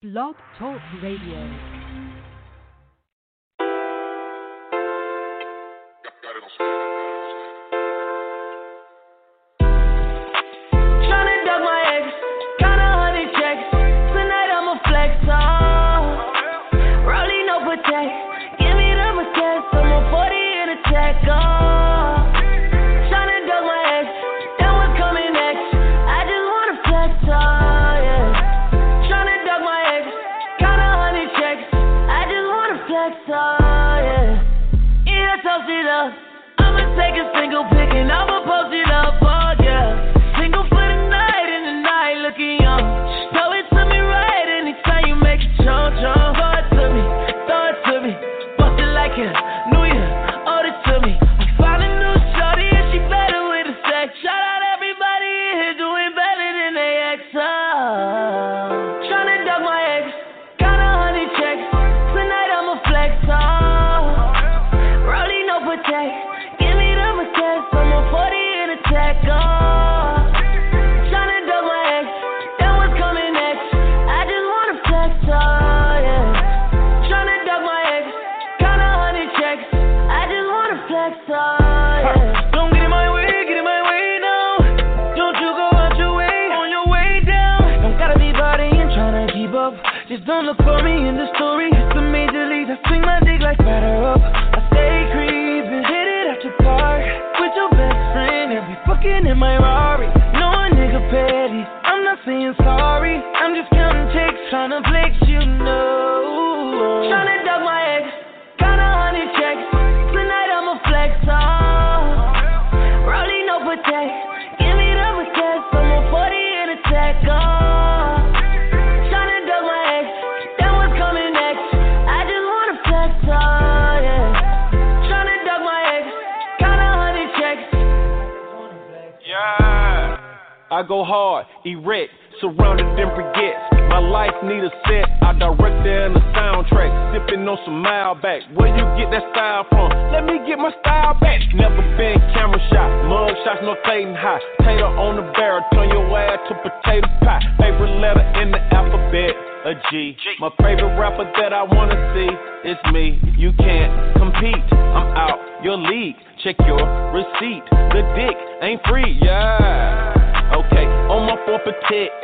Blog Talk Radio.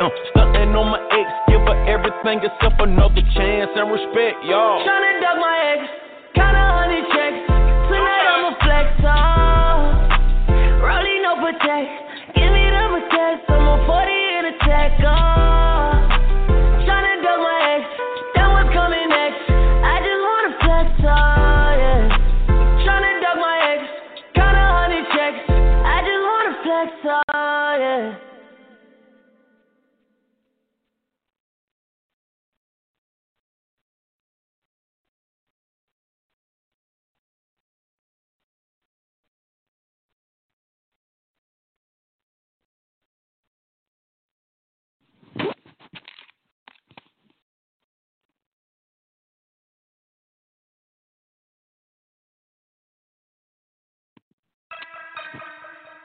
Uh, stunting on my ex, give her everything except another chance and respect, y'all. Tryna duck my ex, count a hundred checks. Tonight I'ma flex off. Rolling no protect, give me the protect. I'm a 40 in a tech. Oh.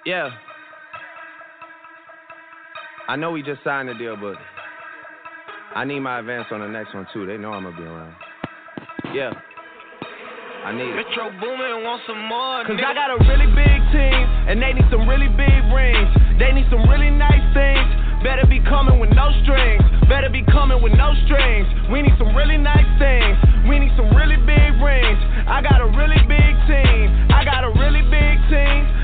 Yeah. I know we just signed the deal, but I need my advance on the next one too. They know I'm gonna be around. Yeah. I need it. Metro Boomin want some more. Cause I got a really big team, and they need some really big rings. They need some really nice things. Better be coming with no strings. Better be coming with no strings. We need some really nice things. We need some really big rings. I got a really big team. I got a really big.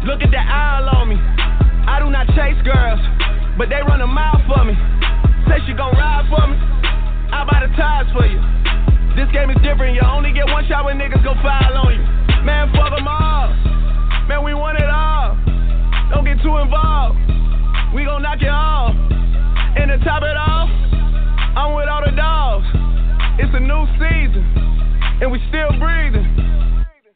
Look at the eye on me. I do not chase girls, but they run a mile for me. Say she gon' ride for me. I buy the tires for you. This game is different. You only get one shot when niggas go foul on you. Man, fuck them all. Man, we want it all. Don't get too involved. We gon' knock it off. And to top it off, I'm with all the dogs. It's a new season, and we still breathing.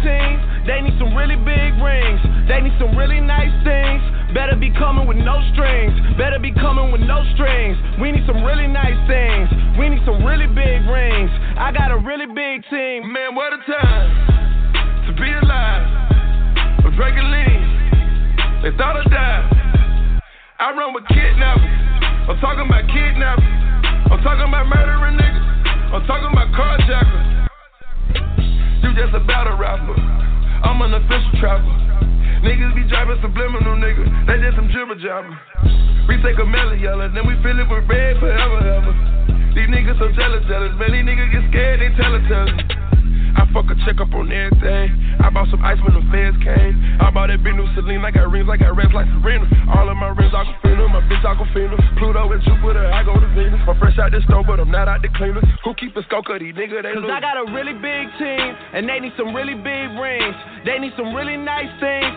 big team. They need some really big rings. They need some really nice things. Better be coming with no strings. Better be coming with no strings. We need some really nice things. We need some really big rings. I got a really big team. Man, what a time to be alive. I'm drinking lean. They thought I'd die. I run with kidnappers. I'm talking about kidnappers. I'm talking about murdering niggas. I'm talking about carjackers. You just a rapper. I'm an official trapper. Niggas be driving subliminal, nigga. They just some jibber jabber. We take a melon yellow, then we fill it with red forever, ever. These niggas so jealous, jealous. Man, these niggas get scared, they tell it, tell it. I fuck a check up on everything. I bought some ice when the feds came. I bought that big new Celine. I got rings, I got rings like Serena. All of my rings, Aquafina. My bitch, I Aquafina. Pluto and Jupiter, I go to Venus. I'm fresh out the stove, but I'm not out the cleaner. Who keep a of these niggas? They Cause lose. I got a really big team, and they need some really big rings. They need some really nice things.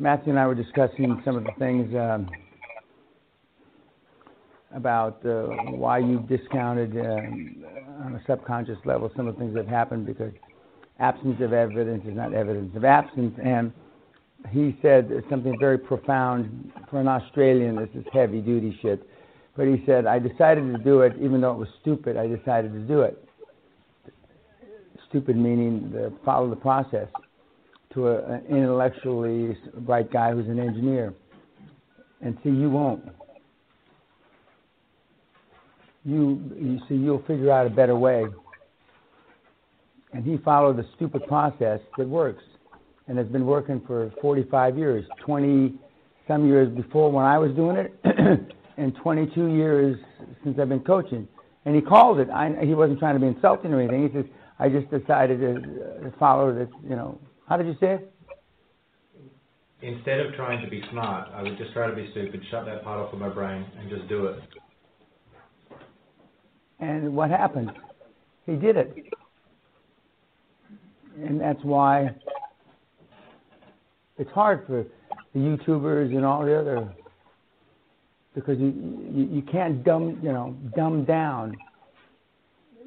Matthew and I were discussing some of the things um, about uh, why you discounted uh, on a subconscious level some of the things that happened because absence of evidence is not evidence of absence. And he said something very profound for an Australian. This is heavy duty shit. But he said, I decided to do it even though it was stupid. I decided to do it. Stupid meaning the, follow the process to a, an intellectually bright guy who's an engineer. And see, you won't. You, you see, you'll figure out a better way. And he followed the stupid process that works and has been working for 45 years, 20 some years before when I was doing it, and 22 years since I've been coaching. And he called it. I, he wasn't trying to be insulting or anything. He says, I just decided to uh, follow this, you know. How did you say it? Instead of trying to be smart, I would just try to be stupid, shut that part off of my brain, and just do it. And what happened? He did it. And that's why it's hard for the YouTubers and all the other because you you, you can't dumb you know dumb down.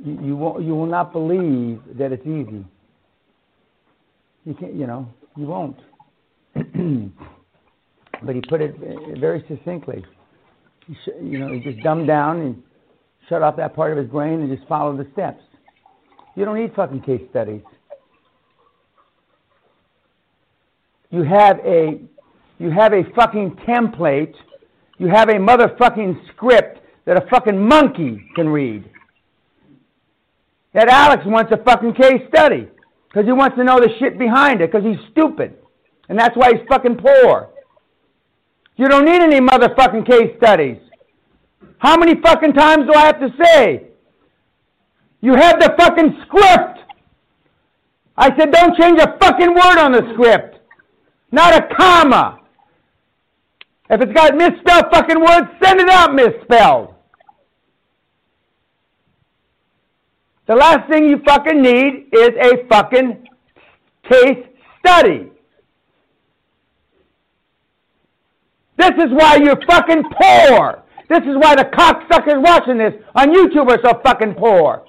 You you won't you will not believe that it's easy. You can't you know you won't. but he put it very succinctly. He sh- you know he just dumbed down and shut off that part of his brain and just follow the steps. You don't need fucking case studies. You have a you have a fucking template. You have a motherfucking script that a fucking monkey can read. That Alex wants a fucking case study because he wants to know the shit behind it because he's stupid. And that's why he's fucking poor. You don't need any motherfucking case studies. How many fucking times do I have to say? You have the fucking script. I said, don't change a fucking word on the script not a comma. If it's got misspelled fucking words, send it out misspelled. The last thing you fucking need is a fucking case study. This is why you're fucking poor. This is why the cocksuckers watching this on YouTube are so fucking poor.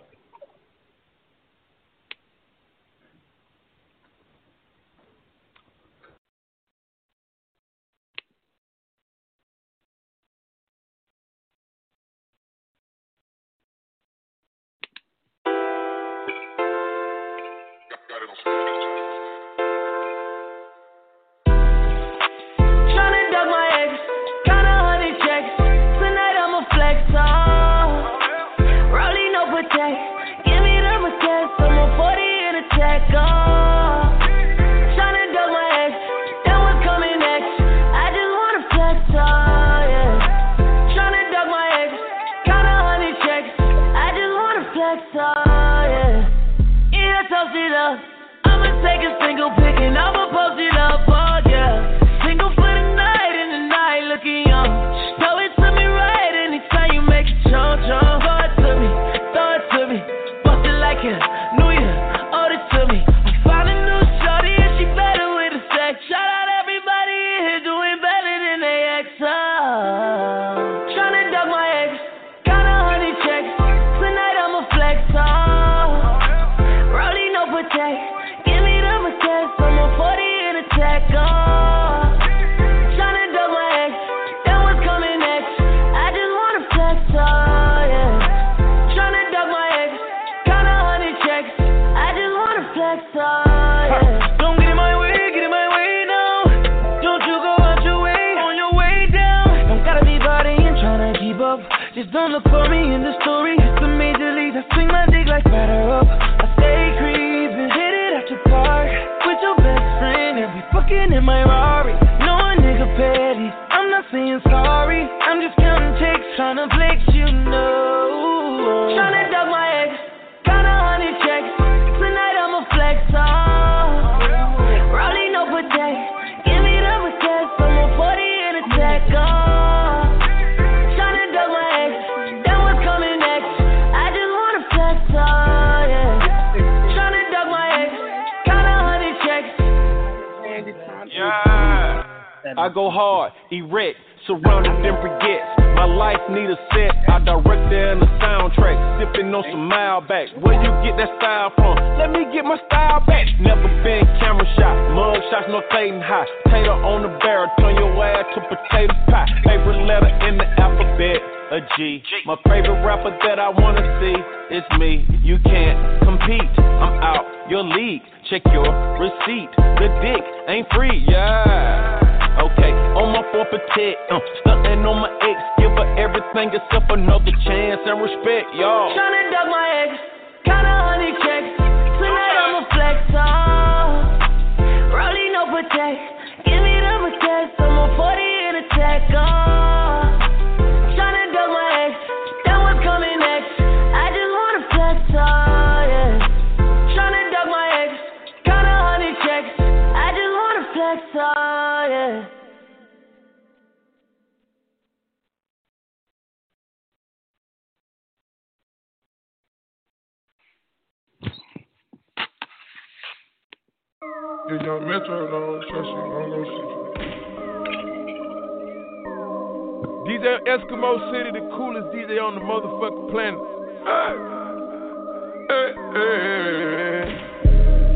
look for me in the story. It's the major league. I swing my dick like batter up. I stay creeping. hit it at your park with your best friend, and we fucking in my Rari. No a nigga petty. I'm not saying sorry. I'm just counting checks, trying to flex, you know. Trying to I go hard, erect, surrounded in briquettes. My life need a set, I direct there in the soundtrack. Sipping on some Mile Malbec. Where you get that style from? Let me get my style back. Never been camera shot, mug shots, no fading high. Tater on the barrel, turn your ass to potato pie. Favorite letter in the alphabet, a G. My favorite rapper that I wanna see is me. You can't compete, I'm out your league. Check your receipt. The dick ain't free, yeah. Okay, on my four protect, uh, stunting on my ex, give her everything except another chance and respect, y'all. Tryna duck my ex, count a hundred checks. Tonight I'ma flex off. Your young Metro don't trust you, I'm gonna. DJ Eskimo City, the coolest DJ on the motherfucking planet. Hey, hey, hey.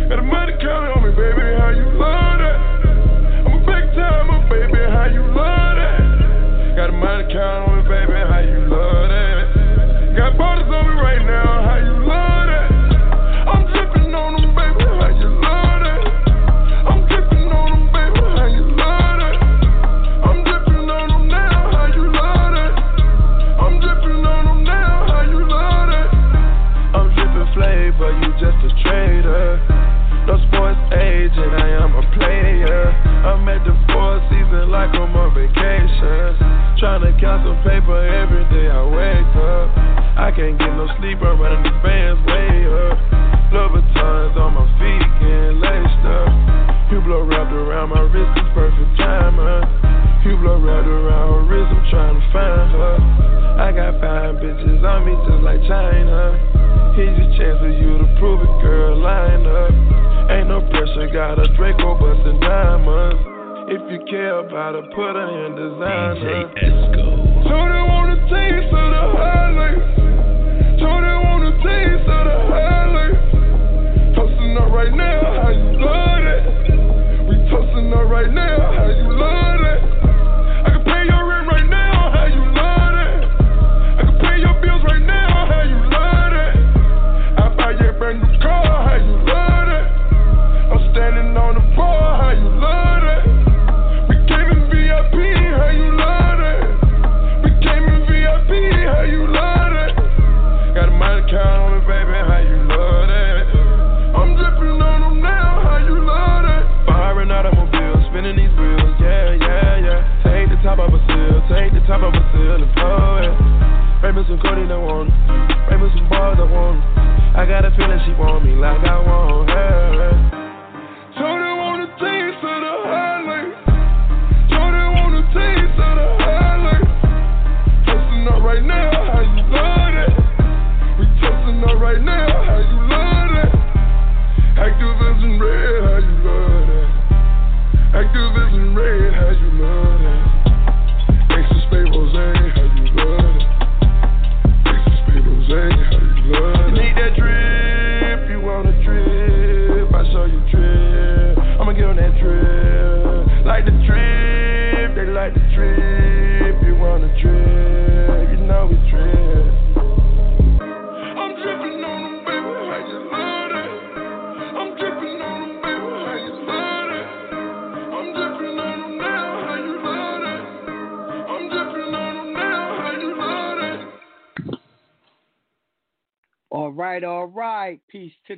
Got the money counting on me, baby, how you love that? I'm a big timer, baby, how you love that? Got the money counting I'm at the four season like I'm on vacation. Tryna count some paper every day I wake up. I can't get no sleep, I'm running the bands way up. Louboutins on my feet, getting laced up. Hublot wrapped around my wrist, it's perfect timing. Hublot wrapped around her wrist, I'm trying to find her. I got fine bitches on me just like China. Here's your chance for you to prove it, girl. Line up. Ain't no pressure, got a Draco bustin' diamonds. If you care about her, put her in designer. DJ Told her want a taste of the highlights. Told her want a taste of the highlights. Toasting up right now, how you love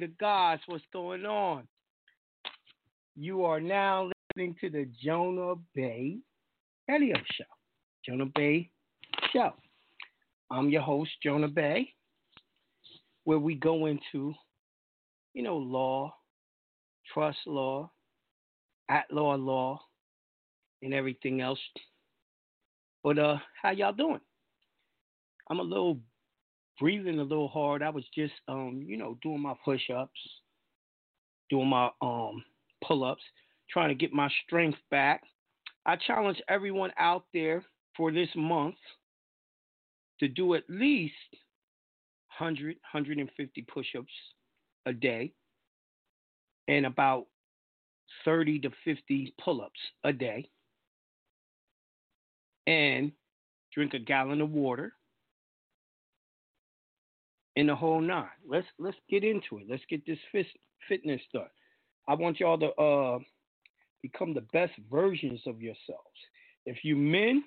the gods. What's going on? You are now listening to the Jonah Bey Radio Show. Jonah Bey Show. I'm your host, Jonah Bey, where we go into, you know, law, trust law, at law law, and everything else. But uh, how y'all doing? I'm a little breathing a little hard. I was just um, you know, doing my push-ups, doing my um pull-ups, trying to get my strength back. I challenge everyone out there for this month to do at least 100, 150 push ups a day and about 30 to 50 pull ups a day and drink a gallon of water in the whole nine. Let's let's get into it. Let's get this fit, fitness done. I want y'all to uh, become the best versions of yourselves. If you men,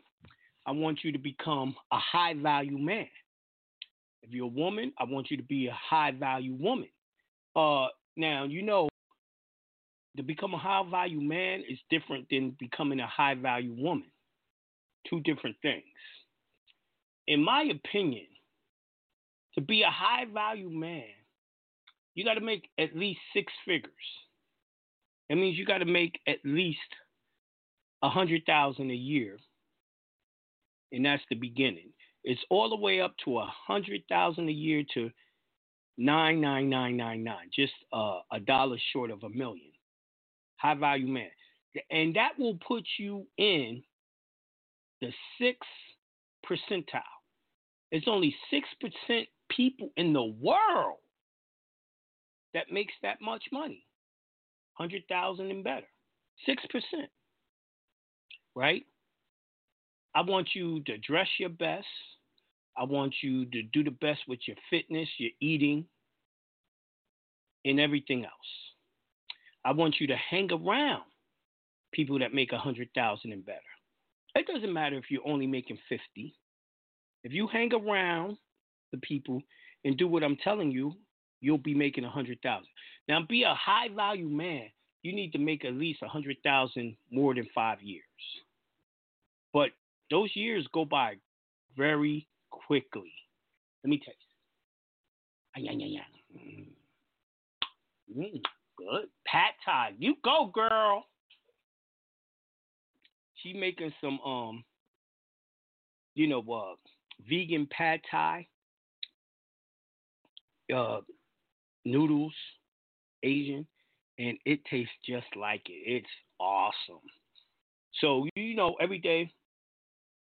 I want you to become a high value man. If you're a woman, I want you to be a high value woman. Uh, now you know to become a high value man is different than becoming a high value woman. Two different things. In my opinion, to be a high value man, you got to make at least six figures. That means you got to make at least a hundred thousand a year, and that's the beginning. It's all the way up to a hundred thousand a year to nine nine nine nine nine, just uh, a dollar short of a million. High value man, and that will put you in the sixth percentile. It's only six percent people in the world that makes that much money. 100,000 and better. 6%. Right? I want you to dress your best. I want you to do the best with your fitness, your eating, and everything else. I want you to hang around people that make 100,000 and better. It doesn't matter if you're only making 50. If you hang around the people and do what I'm telling you, you'll be making a hundred thousand. Now, be a high value man. You need to make at least a hundred thousand more than five years. But those years go by very quickly. Let me taste. Yeah, yeah, yeah. Mm, good. Pad Thai. You go, girl. She making some um, you know, uh, vegan pad thai uh, noodles, Asian, and it tastes just like it. It's awesome. So you know, every day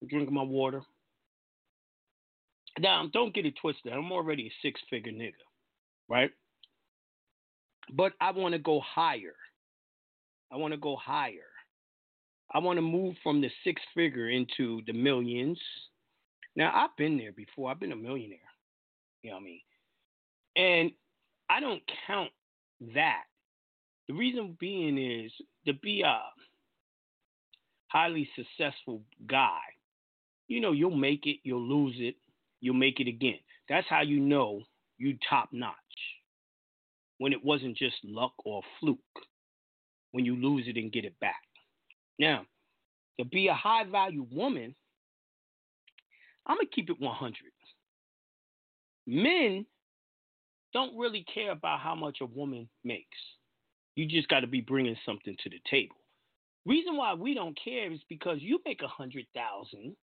I'm drinking my water. Now, don't get it twisted. I'm already a six-figure nigga, right? But I want to go higher. I want to go higher. I want to move from the six figure into the millions. Now, I've been there before. I've been a millionaire. You know what I mean? And I don't count that. The reason being is to be a highly successful guy, you know, you'll make it, you'll lose it, you'll make it again. That's how you know you top notch. When it wasn't just luck or fluke, when you lose it and get it back. Now, to be a high value woman, I'm going to keep it 100. Men don't really care about how much a woman makes. You just got to be bringing something to the table. Reason why we don't care is because you make a hundred thousand.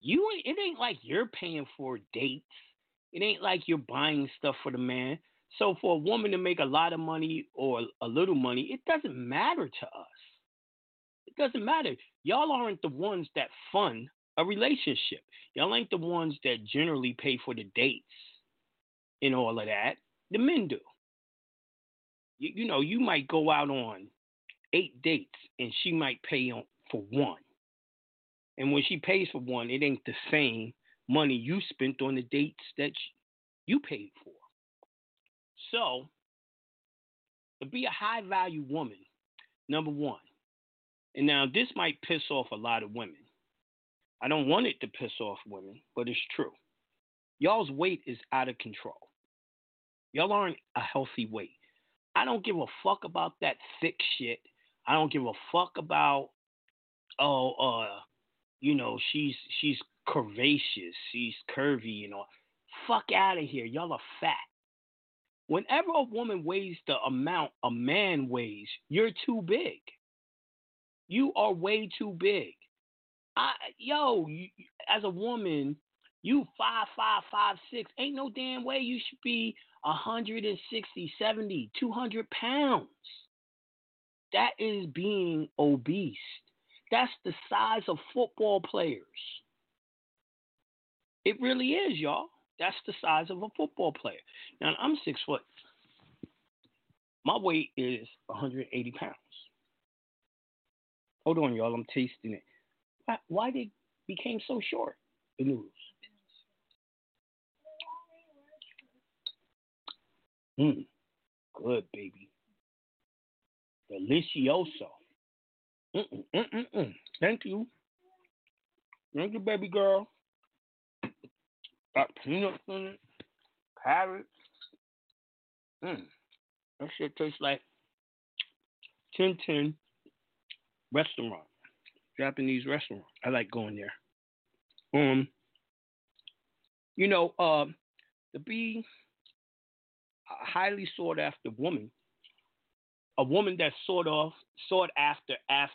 You it ain't like you're paying for dates. It ain't like you're buying stuff for the man. So for a woman to make a lot of money or a little money, it doesn't matter to us. It doesn't matter. Y'all aren't the ones that fund a relationship. Y'all ain't the ones that generally pay for the dates in all of that. The men do. You, you know, you might go out on eight dates and she might pay on, for one. And when she pays for one, it ain't the same money you spent on the dates that you paid for. So, to be a high value woman, number one, and now this might piss off a lot of women. I don't want it to piss off women, but it's true. Y'all's weight is out of control. Y'all aren't a healthy weight. I don't give a fuck about that thick shit. I don't give a fuck about oh uh you know, she's she's curvaceous, she's curvy, you know. Fuck out of here. Y'all are fat. Whenever a woman weighs the amount a man weighs, you're too big. You are way too big. I yo, you, as a woman, you five five five six. Ain't no damn way you should be 160, 70, 200 pounds. That is being obese. That's the size of football players. It really is, y'all. That's the size of a football player. Now I'm six foot. My weight is 180 pounds. Hold on, y'all. I'm tasting it. Why, why they became so short? The noodles. Mmm, good, baby. Delicioso. Mm-mm, mm-mm, mm. Thank you. Thank you, baby girl. Got peanuts in it, carrots. Mmm. That shit tastes like Tin Tin restaurant, Japanese restaurant. I like going there. Um, you know, uh, be a highly sought after woman, a woman that's sort of sought after after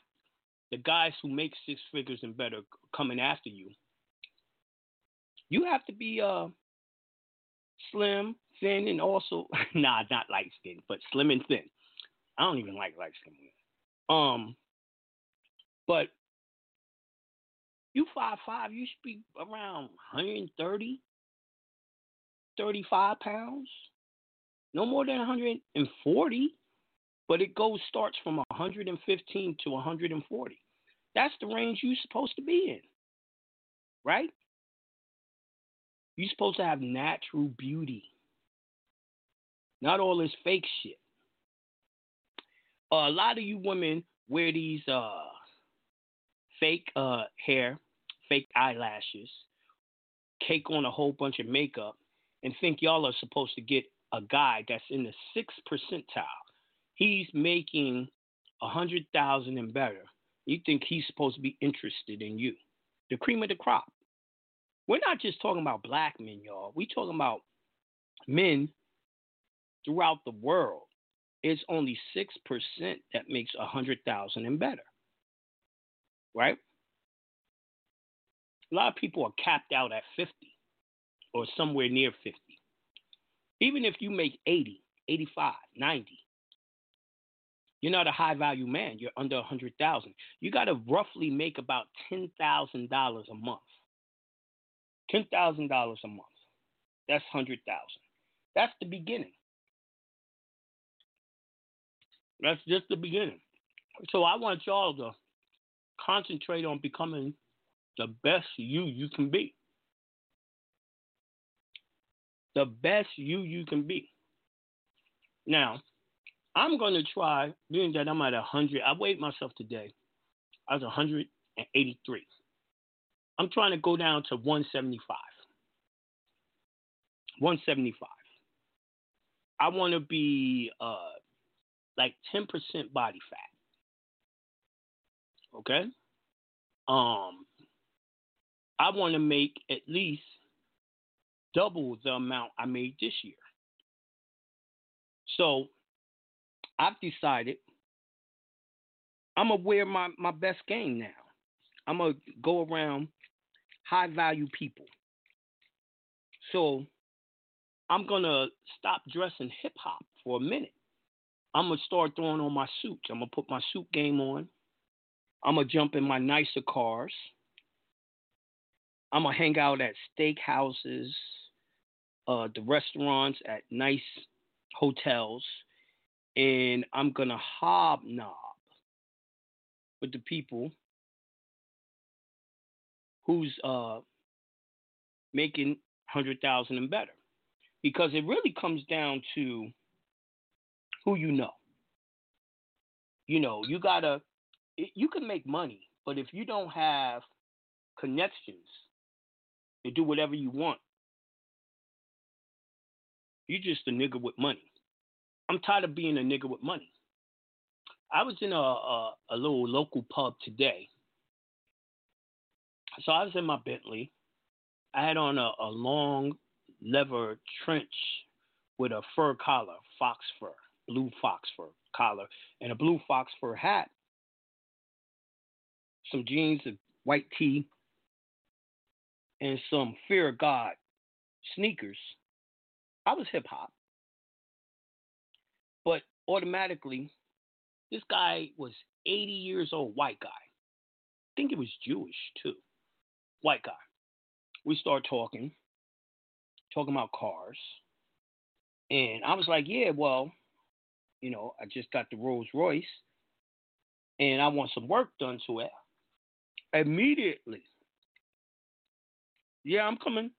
the guys who make six figures and better coming after you. You have to be uh slim, thin, and also nah, not light skinned, but slim and thin. I don't even like light skin women. Um, but you five five, you should be around 130, 35 pounds. No more than 140. But it goes starts from 115 to 140. That's the range you're supposed to be in. Right? You're supposed to have natural beauty. Not all this fake shit. Uh, a lot of you women wear these uh, fake uh, hair, fake eyelashes, cake on a whole bunch of makeup, and think y'all are supposed to get a guy that's in the sixth percentile. He's making a hundred thousand and better. You think he's supposed to be interested in you? The cream of the crop. We're not just talking about black men, y'all. We're talking about men throughout the world. It's only six percent that makes a hundred thousand and better right? A lot of people are capped out at 50 or somewhere near 50. Even if you make 80, 85, 90, you're not a high value man. You're under 100,000. You got to roughly make about $10,000 a month. $10,000 a month. That's 100,000. That's the beginning. That's just the beginning. So I want y'all to concentrate on becoming the best you you can be. The best you you can be. Now, I'm going to try, being that I'm at 100, I weighed myself today. I was 183. I'm trying to go down to 175. 175. I want to be uh, like 10% body fat. Okay? Um I want to make at least double the amount I made this year. So I've decided I'm gonna wear my, my best game now. I'm gonna go around high value people. So I'm gonna stop dressing hip hop for a minute. I'm gonna start throwing on my suits. I'm gonna put my suit game on. I'm gonna jump in my nicer cars. I'm gonna hang out at steakhouses, uh, the restaurants, at nice hotels, and I'm gonna hobnob with the people who's uh, making hundred thousand and better, because it really comes down to who you know. You know, you gotta you can make money, but if you don't have connections to do whatever you want, you're just a nigga with money. I'm tired of being a nigga with money. I was in a, a, a little local pub today. So I was in my Bentley. I had on a, a long leather trench with a fur collar, fox fur, blue fox fur collar, and a blue fox fur hat some jeans, a white tee, and some Fear of God sneakers, I was hip hop. But automatically, this guy was 80 years old, white guy. I think it was Jewish too, white guy. We start talking, talking about cars, and I was like, yeah, well, you know, I just got the Rolls Royce, and I want some work done to it. Immediately, yeah, I'm coming.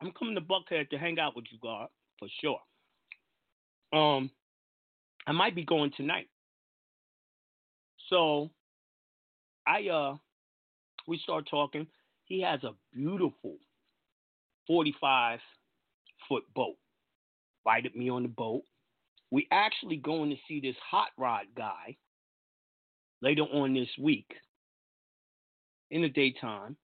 I'm coming to Buckhead to hang out with you, God, for sure. Um, I might be going tonight. So I uh we start talking. He has a beautiful 45 foot boat. Invited me on the boat. We actually going to see this hot rod guy later on this week in the daytime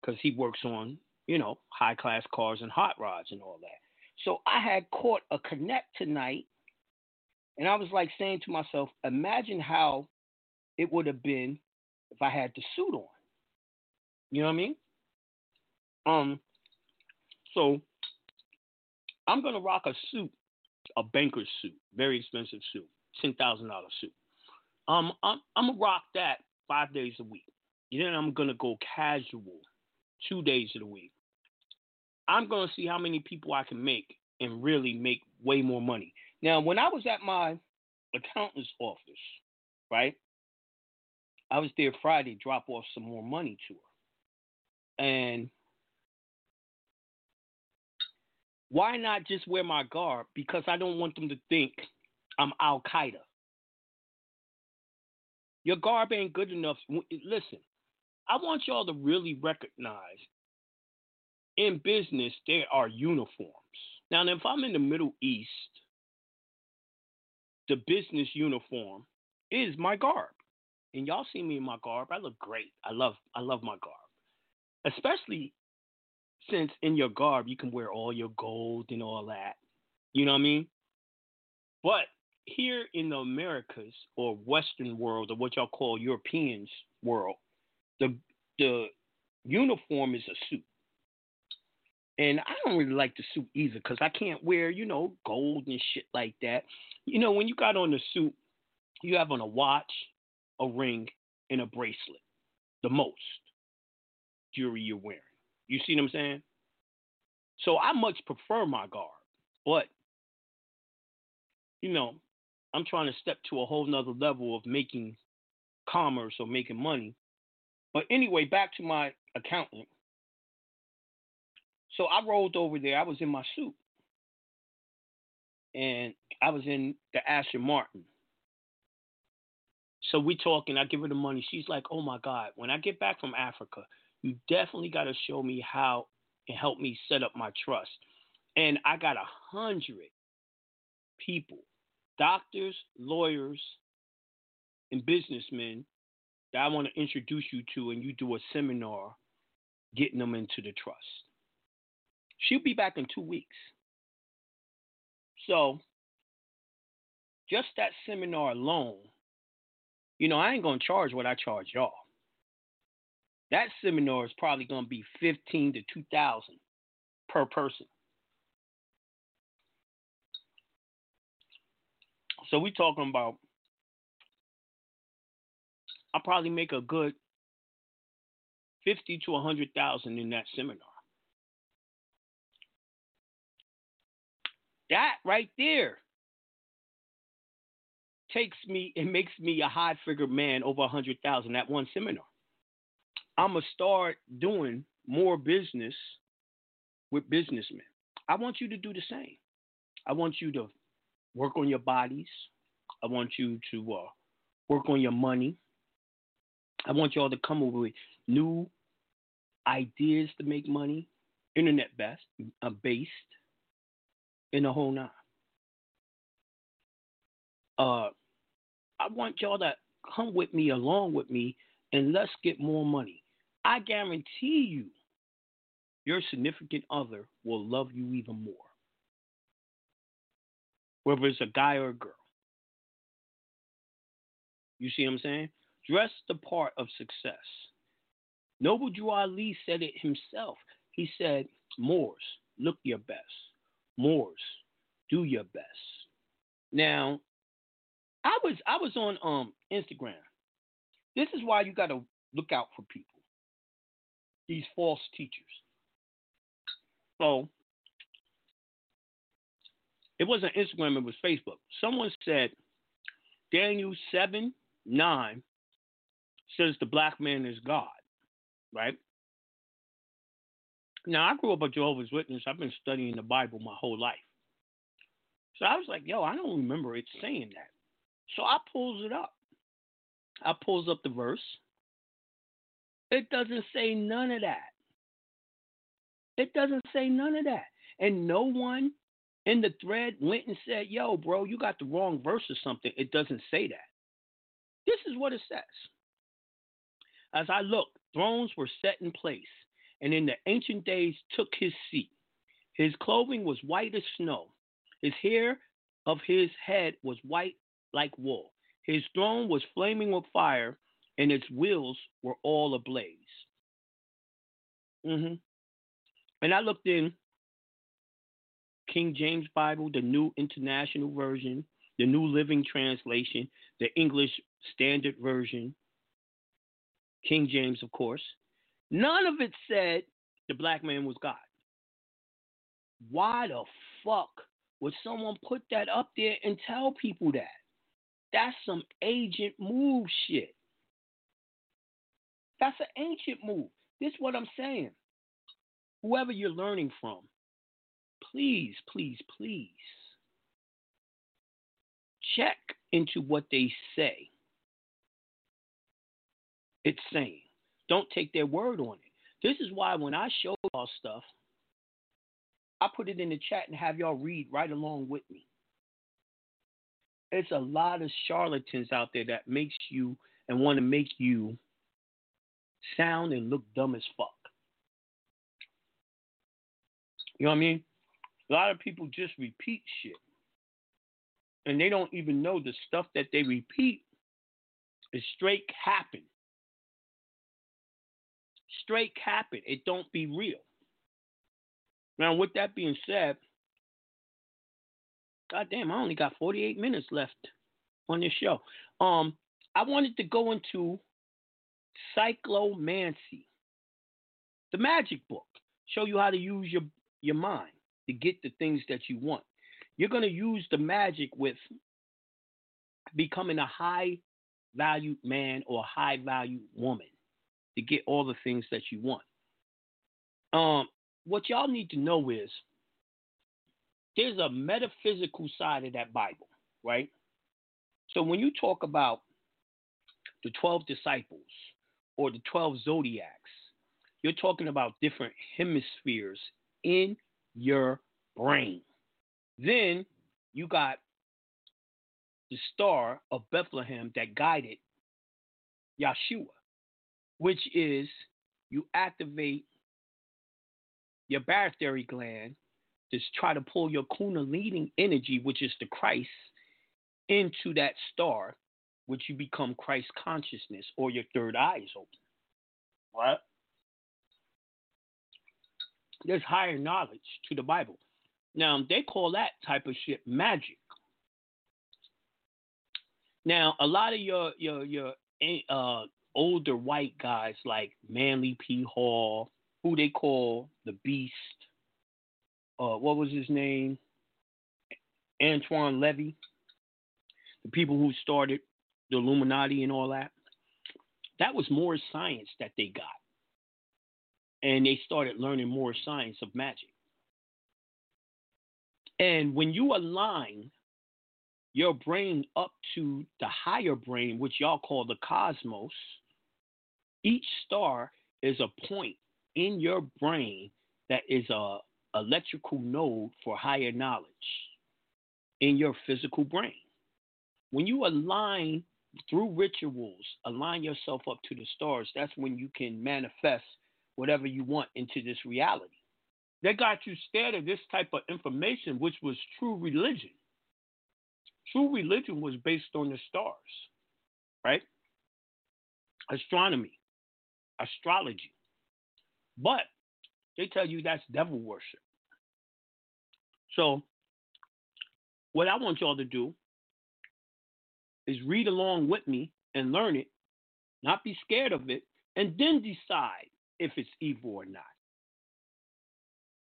because he works on, you know, high class cars and hot rods and all that. So I had caught a connect tonight, and I was like saying to myself, imagine how it would have been if I had the suit on. You know what I mean? Um, so I'm gonna rock a suit, a banker's suit, very expensive suit, ten thousand dollar suit. Um, I'm I'm gonna rock that five days a week. And Then I'm gonna go casual, two days of the week. I'm gonna see how many people I can make and really make way more money. Now, when I was at my accountant's office, right? I was there Friday, drop off some more money to her. And why not just wear my garb? Because I don't want them to think I'm Al Qaeda. Your garb ain't good enough. Listen, I want y'all to really recognize in business there are uniforms. Now, if I'm in the Middle East, the business uniform is my garb and y'all see me in my garb. I look great. I love I love my garb. Especially since in your garb you can wear all your gold and all that. You know what I mean? But here in the Americas or Western world or what y'all call Europeans world, the the uniform is a suit. And I don't really like the suit either because I can't wear, you know, gold and shit like that. You know, when you got on the suit, you have on a watch, a ring, and a bracelet. The most jewelry you're wearing. You see what I'm saying? So I much prefer my garb, but you know, I'm trying to step to a whole nother level of making commerce or making money. But anyway, back to my accountant. So I rolled over there. I was in my suit. And I was in the Aston Martin. So we talking. I give her the money. She's like, "Oh my God! When I get back from Africa, you definitely got to show me how and help me set up my trust." And I got a hundred people, doctors, lawyers, and businessmen that I want to introduce you to, and you do a seminar getting them into the trust. She'll be back in two weeks. So, just that seminar alone you know, I ain't gonna charge what I charge y'all. That seminar is probably gonna be fifteen to two thousand per person. So we're talking about I'll probably make a good fifty to a hundred thousand in that seminar. That right there takes me and makes me a high figure man over a hundred thousand at one seminar. I'm gonna start doing more business with businessmen. I want you to do the same. I want you to work on your bodies. I want you to uh, work on your money. I want y'all to come up with new ideas to make money, internet best, uh, based, in the whole nine. Uh, I want y'all to come with me, along with me, and let's get more money. I guarantee you, your significant other will love you even more. Whether it's a guy or a girl. You see what I'm saying? Dress the part of success. Noble Drew Ali said it himself. He said, Moors, look your best. Moors, do your best. Now, I was I was on um Instagram. This is why you gotta look out for people. These false teachers. So it wasn't Instagram, it was Facebook. Someone said Daniel 7 9 says the black man is God, right? Now, I grew up a Jehovah's Witness. I've been studying the Bible my whole life. So I was like, yo, I don't remember it saying that. So I pulls it up. I pulls up the verse. It doesn't say none of that. It doesn't say none of that. And no one in the thread went and said, yo, bro, you got the wrong verse or something. It doesn't say that. This is what it says. As I looked, thrones were set in place, and in the ancient days took his seat. His clothing was white as snow. His hair of his head was white like wool. His throne was flaming with fire, and its wheels were all ablaze. Mm-hmm. And I looked in King James Bible, the New International Version, the New Living Translation, the English Standard Version, King James, of course. None of it said the black man was God. Why the fuck would someone put that up there and tell people that? That's some agent move shit. That's an ancient move. This is what I'm saying. Whoever you're learning from, please, please, please check into what they say. It's saying. Don't take their word on it. This is why when I show y'all stuff, I put it in the chat and have y'all read right along with me. It's a lot of charlatans out there that makes you and want to make you sound and look dumb as fuck. You know what I mean? A lot of people just repeat shit. And they don't even know the stuff that they repeat is straight happen. Straight happen. It don't be real. Now, with that being said, God damn, I only got 48 minutes left on this show. Um, I wanted to go into cyclomancy, the magic book, show you how to use your your mind to get the things that you want. You're going to use the magic with becoming a high value man or high value woman to get all the things that you want. Um, what y'all need to know is there's a metaphysical side of that Bible, right? So when you talk about the 12 disciples or the 12 zodiacs, you're talking about different hemispheres in your brain. Then you got the star of Bethlehem that guided Yeshua, which is you activate your barytheric gland to try to pull your kundalini energy, which is the Christ, into that star, which you become Christ consciousness or your third eye is open. What? There's higher knowledge to the Bible. Now, they call that type of shit magic. Now, a lot of your your your uh, older white guys like Manly P. Hall, who they call the Beast. Uh, what was his name? Anton LaVey. The people who started the Illuminati and all that. That was more science that they got. And they started learning more science of magic. And when you align your brain up to the higher brain, which y'all call the cosmos, each star is a point in your brain that is a electrical node for higher knowledge in your physical brain. When you align through rituals, align yourself up to the stars, that's when you can manifest whatever you want into this reality. They got you scared of this type of information, which was true religion. True religion was based on the stars, right? Astronomy, astrology. But they tell you that's devil worship. So, what I want y'all to do is read along with me and learn it, not be scared of it, and then decide if it's evil or not.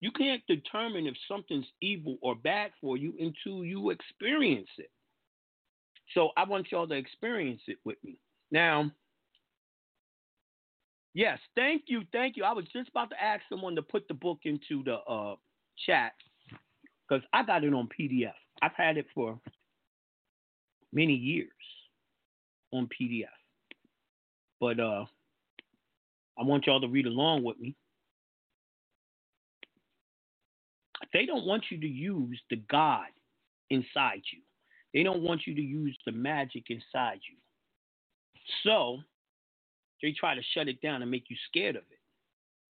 You can't determine if something's evil or bad for you until you experience it. So I want y'all to experience it with me. Now, yes, thank you, thank you. I was just about to ask someone to put the book into the uh, chat because I got it on PDF. I've had it for many years on PDF. But uh, I want y'all to read along with me. They don't want you to use the God inside you. They don't want you to use the magic inside you. So they try to shut it down and make you scared of it.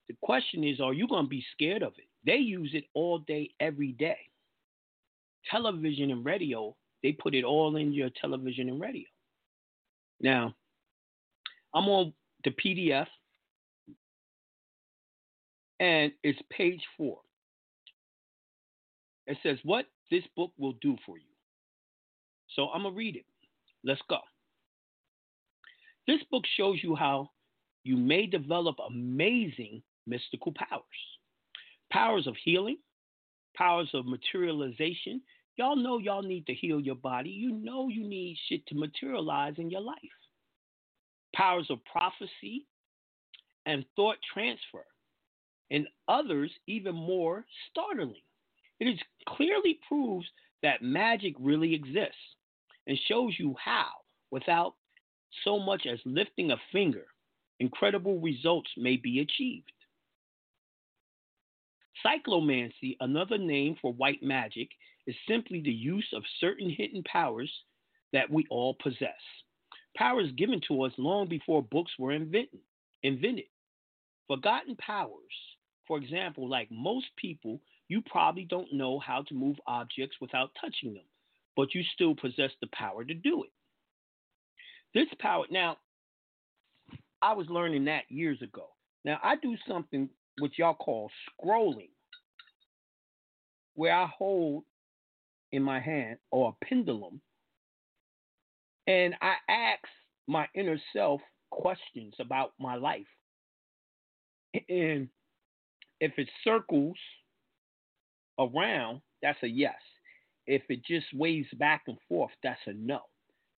The question is, are you going to be scared of it? They use it all day, every day. Television and radio, they put it all in your television and radio. Now, I'm on the PDF, and it's page four. It says, What this book will do for you. So I'm going to read it. Let's go. This book shows you how you may develop amazing mystical powers powers of healing, powers of materialization. Y'all know y'all need to heal your body. You know you need shit to materialize in your life. Powers of prophecy and thought transfer, and others even more startling. It is clearly proves that magic really exists and shows you how, without so much as lifting a finger, incredible results may be achieved. Cyclomancy, another name for white magic, is simply the use of certain hidden powers that we all possess. Powers given to us long before books were invented. invented. Forgotten powers, for example, like most people, you probably don't know how to move objects without touching them, but you still possess the power to do it. This power, now, I was learning that years ago. Now, I do something which y'all call scrolling, where I hold in my hand or a pendulum and I ask my inner self questions about my life. And if it circles around, that's a yes. If it just waves back and forth, that's a no.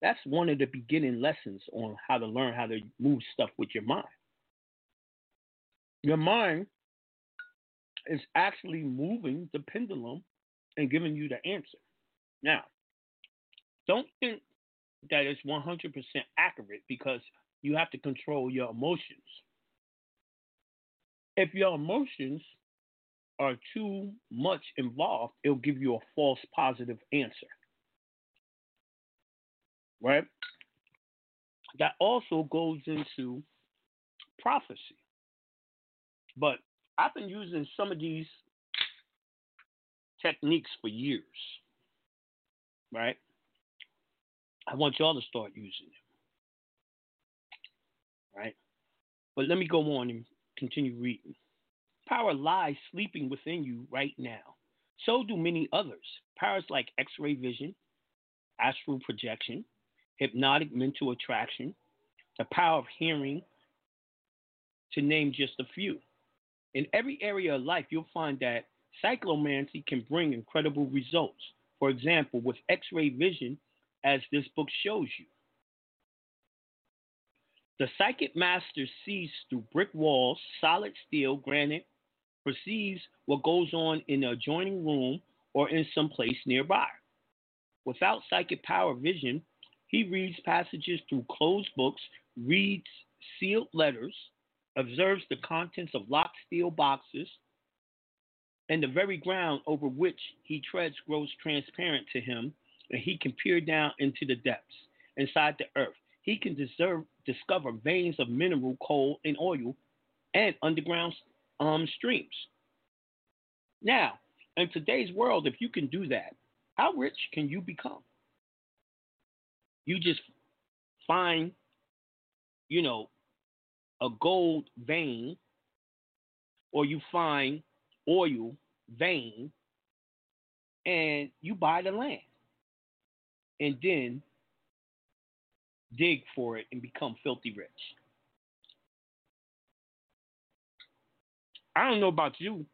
That's one of the beginning lessons on how to learn how to move stuff with your mind. Your mind is actually moving the pendulum and giving you the answer. Now, don't think that it's 100% accurate because you have to control your emotions. If your emotions are too much involved, it'll give you a false positive answer. Right? That also goes into prophecy. But I've been using some of these techniques for years. Right? I want y'all to start using them. Right? But let me go on and continue reading. Power lies sleeping within you right now. So do many others. Powers like X ray vision, astral projection, hypnotic mental attraction, the power of hearing, to name just a few. In every area of life, you'll find that cyclomancy can bring incredible results. For example, with X ray vision, as this book shows you. The psychic master sees through brick walls, solid steel, granite, perceives what goes on in the adjoining room or in some place nearby. Without psychic power vision, he reads passages through closed books, reads sealed letters, observes the contents of locked steel boxes, and the very ground over which he treads grows transparent to him, and he can peer down into the depths inside the earth. He can deserve, discover veins of mineral, coal, and oil, and underground um, streams. Now, in today's world, if you can do that, how rich can you become? You just find, you know, a gold vein, or you find oil vein, and you buy the land, and then dig for it and become filthy rich. I don't know about you.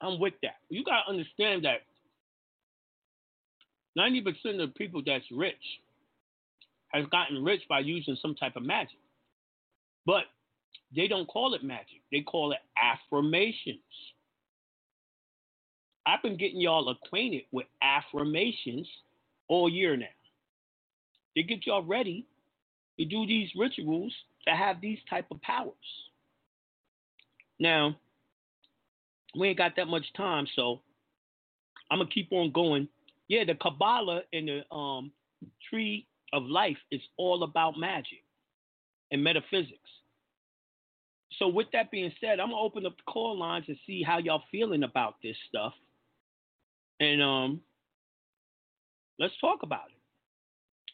I'm with that. You gotta understand that ninety percent of the people that's rich has gotten rich by using some type of magic. But they don't call it magic. They call it affirmations. I've been getting y'all acquainted with affirmations all year now. They get y'all ready to do these rituals to have these type of powers. Now, we ain't got that much time, so I'm gonna keep on going. Yeah, the Kabbalah and the um, tree of life is all about magic and metaphysics. So, with that being said, I'm gonna open up the call lines and see how y'all feeling about this stuff, and um, let's talk about it.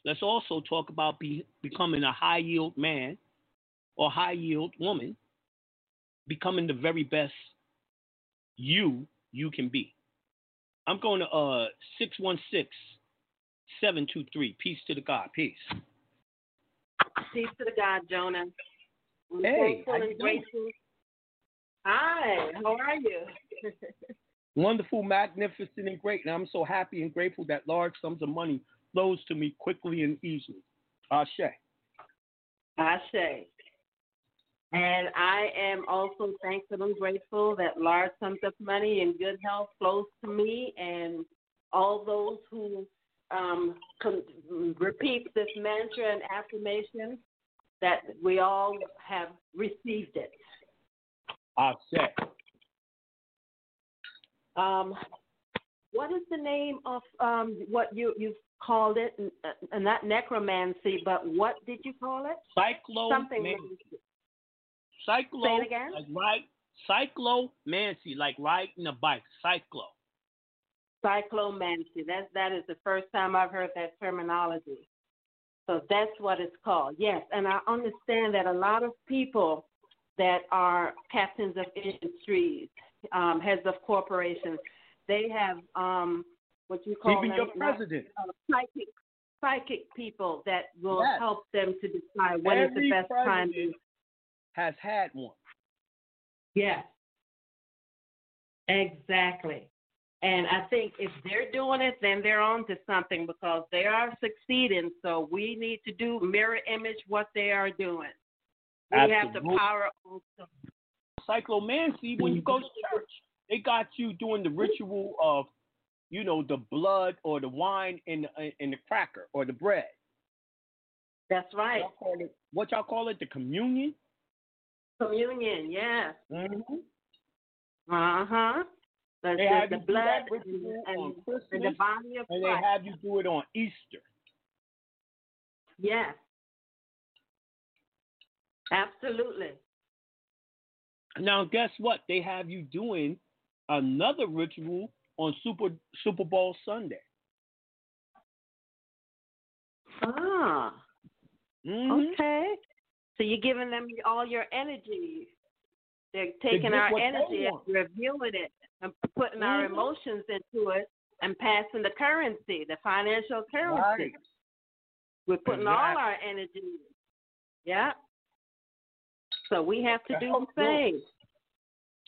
Let's also talk about be, becoming a high yield man or high yield woman, becoming the very best you you can be. I'm going to uh 616 723. Peace to the God. Peace. Peace to the God, Jonah. I'm Hey, thankful how you and doing? grateful. Hi, how are you? Wonderful, magnificent, and great. And I'm so happy and grateful that large sums of money flows to me quickly and easily. Ashe. Ashe. And I am also thankful and grateful that large sums of money and good health flows to me and all those who um, con- repeat this mantra and affirmation that we all have received it. Ashe. Um, what is the name of um, what you you called it? N- uh, not necromancy, but what did you call it? Cyclo Something. Cyclo. Say it again? Like right. Cyclomancy, like riding a bike. Cyclo. Cyclomancy. That that is the first time I've heard that terminology. So that's what it's called. Yes, and I understand that a lot of people that are captains of industries, um, heads of corporations, they have um, what you call Even your not- president. uh, psychic psychic people that will Yes. help them to decide when is Every the best time has had one. Yes. Exactly. And I think if they're doing it, then they're on to something because they are succeeding. So we need to do mirror image what they are doing. We have Absolutely. the power also. Cyclomancy, when you go to church, they got you doing the ritual of, you know, the blood or the wine and the, and the cracker or the bread. That's right. Y'all call it, what y'all call it? The communion? Communion, yes. Mm-hmm. Uh huh. The, They have the you do blood that and, ritual and, on and the body of and they have you do it on Easter. Yes. Absolutely. Now, guess what? They have you doing another ritual on Super Super Bowl Sunday. Ah. Mhm. Okay. So you're giving them all your energy. They're taking our energy and reviewing it and putting our Mhm. emotions into it and passing the currency, the financial currency. Right. We're putting all our energy. Yeah. So we have to To do the same.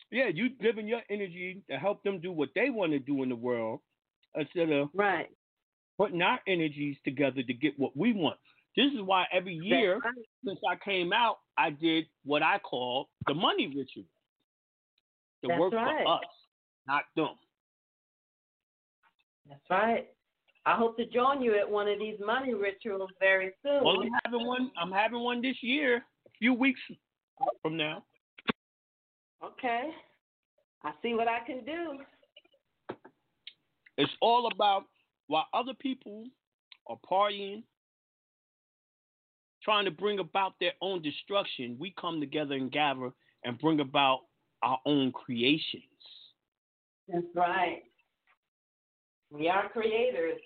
Yeah, you giving your energy to help them do what they want to do in the world instead of Right. putting our energies together to get what we want. This is why every year right. since I came out, I did what I call the money ritual. That's work right. for us, not them. That's right. I hope to join you at one of these money rituals very soon. Well, I'm having one. I'm having one this year, a few weeks from now. Okay. I see what I can do. It's all about while other people are partying, trying to bring about their own destruction, we come together and gather and bring about our own creations. That's right. We are creators.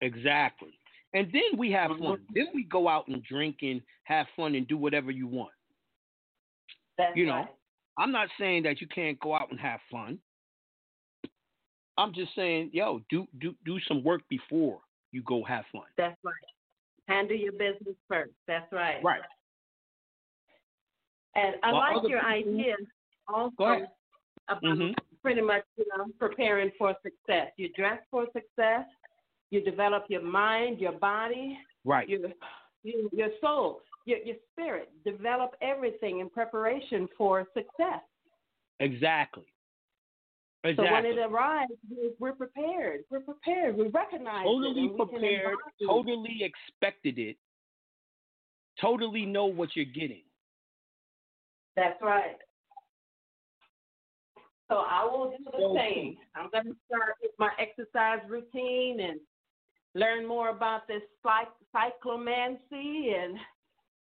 Exactly. And then we have Mhm. fun. Then we go out and drink and have fun and do whatever you want. That's You know, right. I'm not saying that you can't go out and have fun. I'm just saying, yo, do do do some work before you go have fun. That's right. Handle your business first. That's right. Right. And I While like your people- idea also about Mhm. pretty much you know preparing for success. You dress for success. You develop your mind, your body, Right. your your, your soul, your your spirit. Develop everything in preparation for success. Exactly. So when it arrives, we're, we're prepared. We're prepared. We recognize it. totally we can prepared, it. totally expected it, totally know what you're getting. That's right. So I will do the So same. I'm going to start with my exercise routine and learn more about this psych- cyclomancy and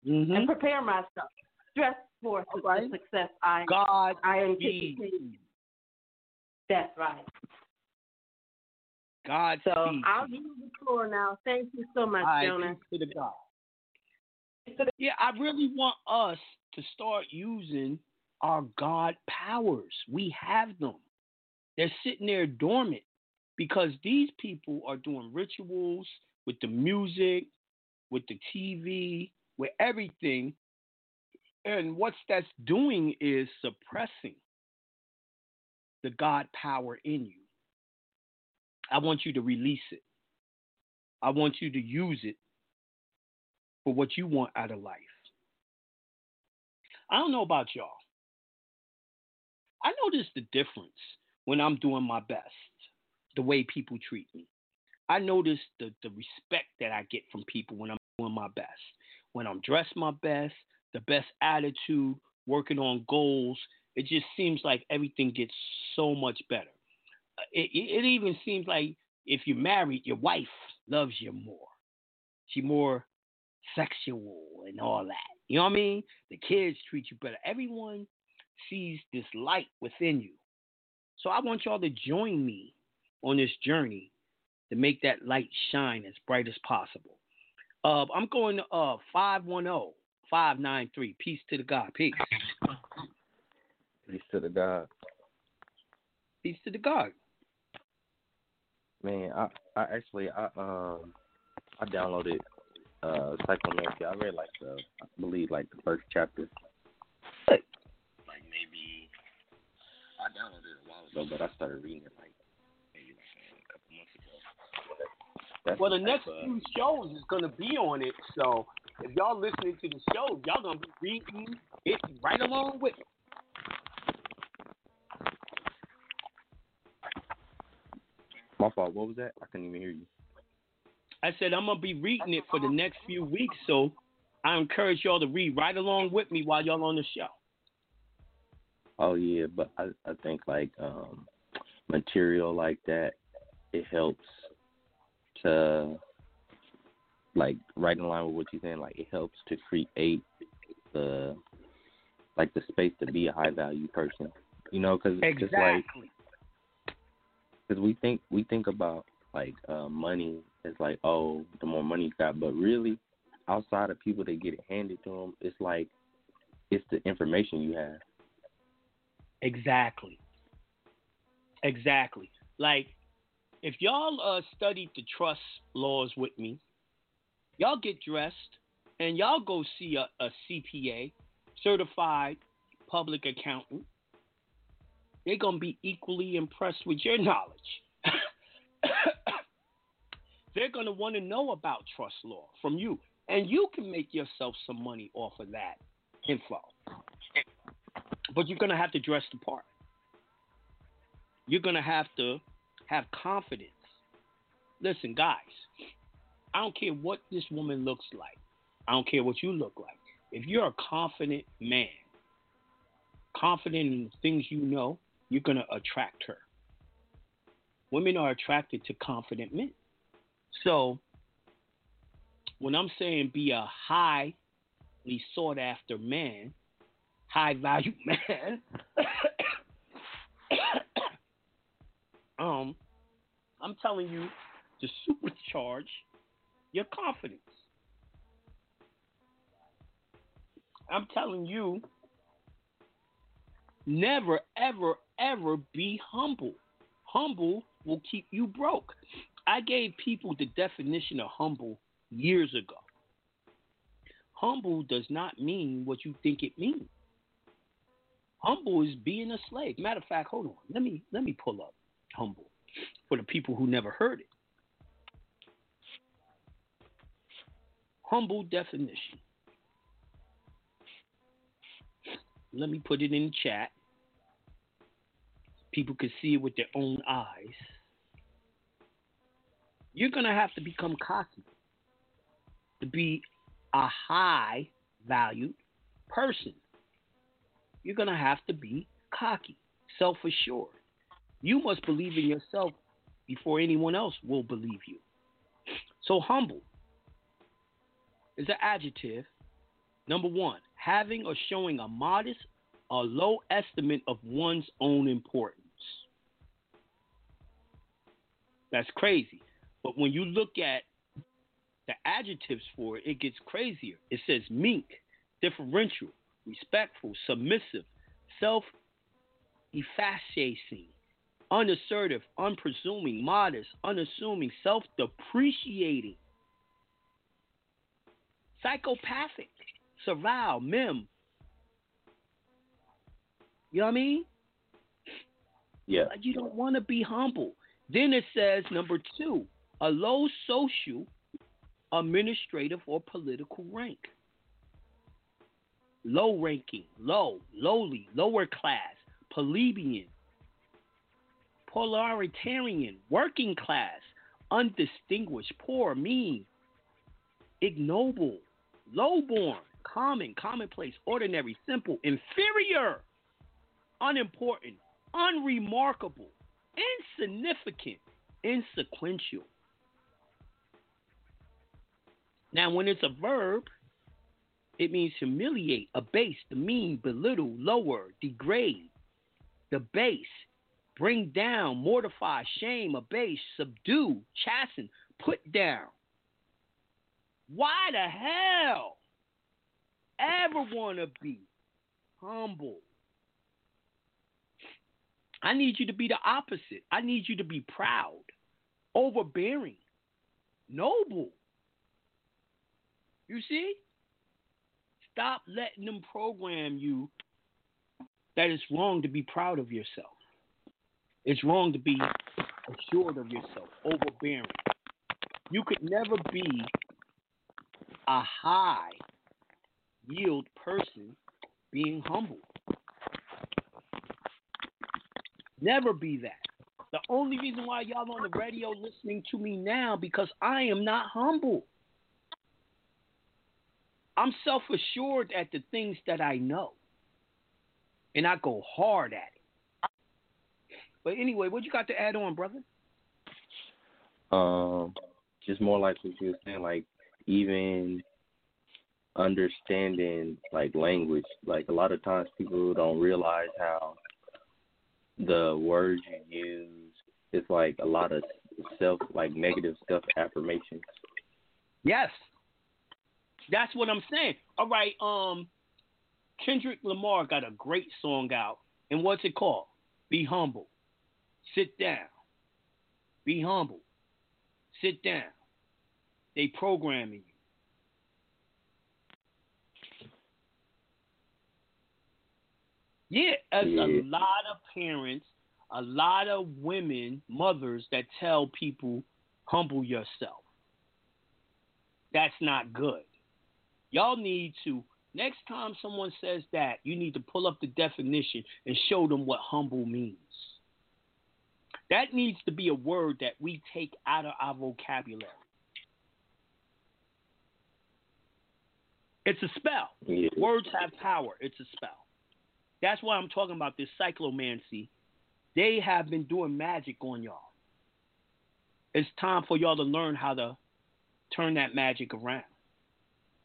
Mm-hmm. and prepare myself. Dress for right. success. I God I anticipate. That's right. God So. I'll use the floor now. Thank you so much, right, Jonah. to the God. Yeah, I really want us to start using our God powers. We have them. They're sitting there dormant because these people are doing rituals with the music, with the TV, with everything. And what's that's doing is suppressing the God power in you. I want you to release it. I want you to use it for what you want out of life. I don't know about y'all. I notice the difference when I'm doing my best, the way people treat me. I notice the, the respect that I get from people when I'm doing my best. When I'm dressed my best, the best attitude, working on goals, it just seems like everything gets so much better. Uh, It, it, even seems like if you're married, your wife loves you more. She more sexual and all that. You know what I mean? The kids treat you better. Everyone sees this light within you. So I want y'all to join me on this journey to make that light shine as bright as possible. Uh, I'm going to uh 510 593. Peace to the God. Peace. Peace to the God. Peace to the God. Man, I I actually I um I downloaded uh Psychomancy. I read like the I believe like the first chapter. Like maybe I downloaded it a while ago, but I started reading it like maybe like a couple months ago. That's Well, the next of- few shows is going to be on it. So if y'all listening to the show, y'all going to be reading it right along with me. My fault. What was that? I couldn't even hear you. I said I'm gonna be reading it for the next few weeks, so I encourage y'all to read right along with me while y'all on the show. Oh yeah, but I I think like um material like that it helps to like right in line with what you're saying. Like it helps to create the like the space to be a high value person. You know, because like Exactly. Because we think we think about like uh, money as like oh the more money you got, but really outside of people that get it handed to them, it's like it's the information you have. Exactly. Exactly. Like if y'all uh studied the trust laws with me, y'all get dressed and y'all go see a, a CPA, certified public accountant. They're gonna be equally impressed with your knowledge. They're gonna want to know about trust law from you, and you can make yourself some money off of that info. But you're gonna have to dress the part. You're gonna have to have confidence. Listen, guys, I don't care what this woman looks like. I don't care what you look like. If you're a confident man, confident in the things you know, you're gonna attract her. Women are attracted to confident men. So when I'm saying be a highly sought after man, high value man, um, I'm telling you to supercharge your confidence. I'm telling you, never, ever, ever be humble. Humble will keep you broke. I gave people the definition of humble years ago. Humble does not mean what you think it means. Humble is being a slave. Matter of fact, hold on. Let me let me pull up humble for the people who never heard it. Humble definition. Let me put it in chat. People can see it with their own eyes. You're going to have to become cocky to be a high valued person. You're going to have to be cocky, self assured. You must believe in yourself before anyone else will believe you. So, humble is an adjective. Number one, having or showing a modest or low estimate of one's own importance. That's crazy. But when you look at the adjectives for it, it gets crazier. It says meek, differential, respectful, submissive, self effaciating, unassertive, unpresuming, modest, unassuming, self depreciating, psychopathic, servile, mem. You know what I mean? Yeah. You don't want to be humble. Then it says, number two, a low social, administrative, or political rank. Low ranking, low, lowly, lower class, plebeian, polaritarian, working class, undistinguished, poor, mean, ignoble, lowborn, common, commonplace, ordinary, simple, inferior, unimportant, unremarkable, insignificant, insequential. Now, when it's a verb, it means humiliate, abase, demean, belittle, lower, degrade, debase, bring down, mortify, shame, abase, subdue, chasten, put down. Why the hell ever want to be humble? I need you to be the opposite. I need you to be proud, overbearing, noble. You see? Stop letting them program you that it's wrong to be proud of yourself. It's wrong to be assured of yourself, overbearing. You could never be a high yield person being humble. Never be that. The only reason why y'all on the radio listening to me now because I am not humble. I'm self assured at the things that I know. And I go hard at it. But anyway, what you got to add on, brother? Um, just more like what you were saying, like even understanding like language. Like a lot of times people don't realize how the words you use. It's like a lot of self like negative self affirmations. Yes. That's what I'm saying. All right, um Kendrick Lamar got a great song out. And what's it called? Be humble. Sit down. Be humble. Sit down. They programming you. Yeah, as Yeah. a lot of parents, a lot of women, mothers that tell people, humble yourself. That's not good. Y'all need to, next time someone says that, you need to pull up the definition and show them what humble means. That needs to be a word that we take out of our vocabulary. It's a spell. Yeah. Words have power. It's a spell. That's why I'm talking about this cyclomancy. They have been doing magic on y'all. It's time for y'all to learn how to turn that magic around,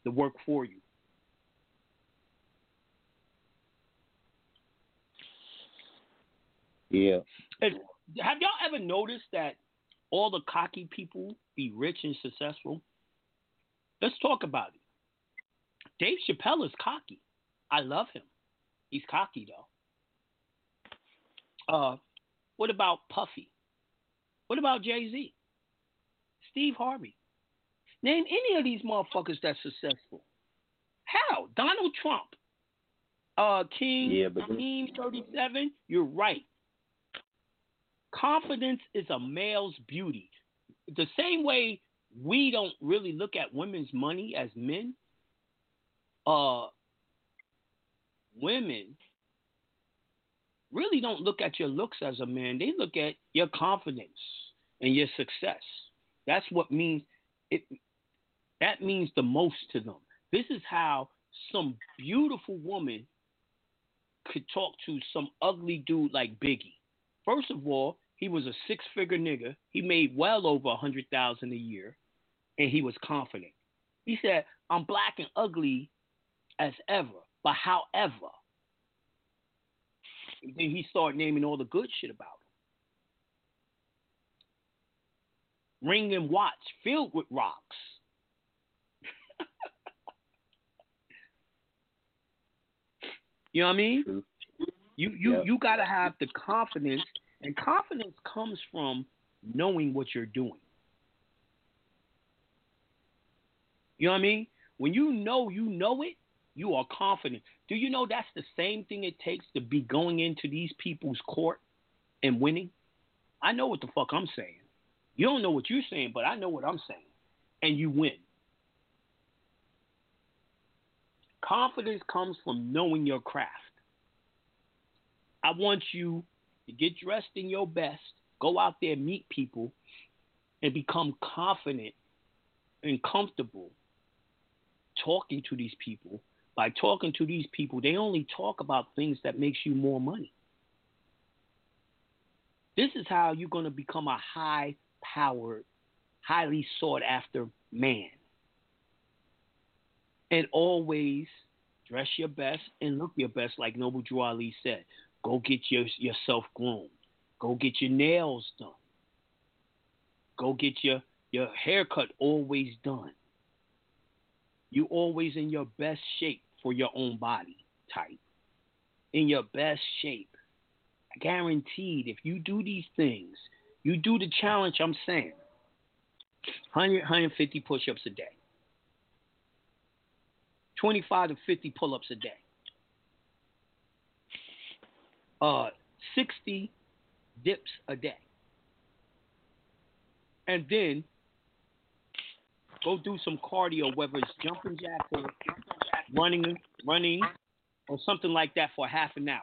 to work for you. Yeah. Have y'all ever noticed that all the cocky people be rich and successful? Let's talk about it. Dave Chappelle is cocky. I love him. He's cocky though. Uh, what about Puffy? What about Jay Z? Steve Harvey? Name any of these motherfuckers that's successful. How? Donald Trump. Uh, King, Yeah, but- King 37, you're right. Confidence is a male's beauty. The same way we don't really look at women's money as men, uh, women really don't look at your looks as a man. They look at your confidence and your success. That's what means it. That means the most to them. This is how some beautiful woman could talk to some ugly dude like Biggie. First of all, he was a six-figure nigga. He made well over a hundred thousand a year, and he was confident. He said, "I'm black and ugly as ever, but however." Then he started naming all the good shit about him. Ring and watch filled with rocks. you know what I mean? True. You you Yep. you gotta have the confidence, and confidence comes from knowing what you're doing. You know what I mean? When you know you know it, you are confident. Do you know that's the same thing it takes to be going into these people's court and winning? I know what the fuck I'm saying. You don't know what you're saying, but I know what I'm saying. And you win. Confidence comes from knowing your craft. I want you to get dressed in your best, go out there, meet people, and become confident and comfortable talking to these people. By talking to these people, they only talk about things that makes you more money. This is how you're going to become a high powered, highly sought after man. And always dress your best and look your best, like Noble Drew Ali said. Go get your, yourself groomed. Go get your nails done. Go get your, your haircut always done. You always in your best shape for your own body type. In your best shape. Guaranteed, if you do these things, you do the challenge I'm saying. 100, 150 push ups a day. 25 to 50 pull ups a day. Uh, 60 dips a day. And then go do some cardio, whether it's jumping jacks or running, running, or something like that for half an hour.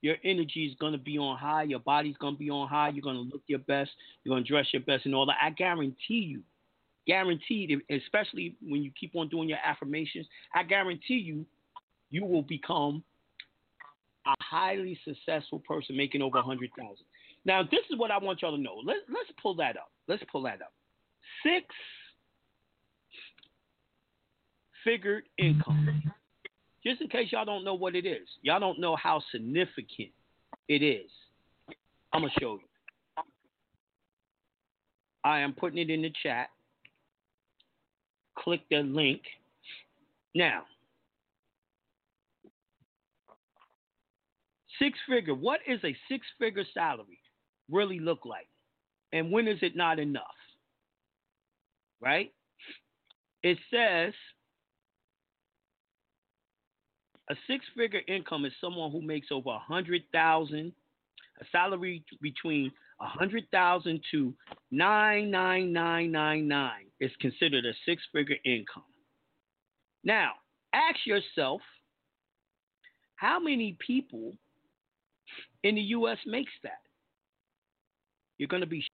Your energy is going to be on high. Your body's going to be on high. You're going to look your best. You're going to dress your best and all that. I guarantee you, guaranteed, especially when you keep on doing your affirmations, I guarantee you, you will become a highly successful person making over a hundred thousand. Now, this is what I want y'all to know. Let's let's pull that up. Let's pull that up. Six figured income. Just in case y'all don't know what it is, y'all don't know how significant it is. I'm gonna show you. I am putting it in the chat. Click the link. Now, six figure. What is a six figure salary really look like? And when is it not enough? Right? It says a six figure income is someone who makes over a hundred thousand, a salary between a hundred thousand to nine nine nine nine nine is considered a six figure income. Now, ask yourself how many people in the US makes that? You're going to be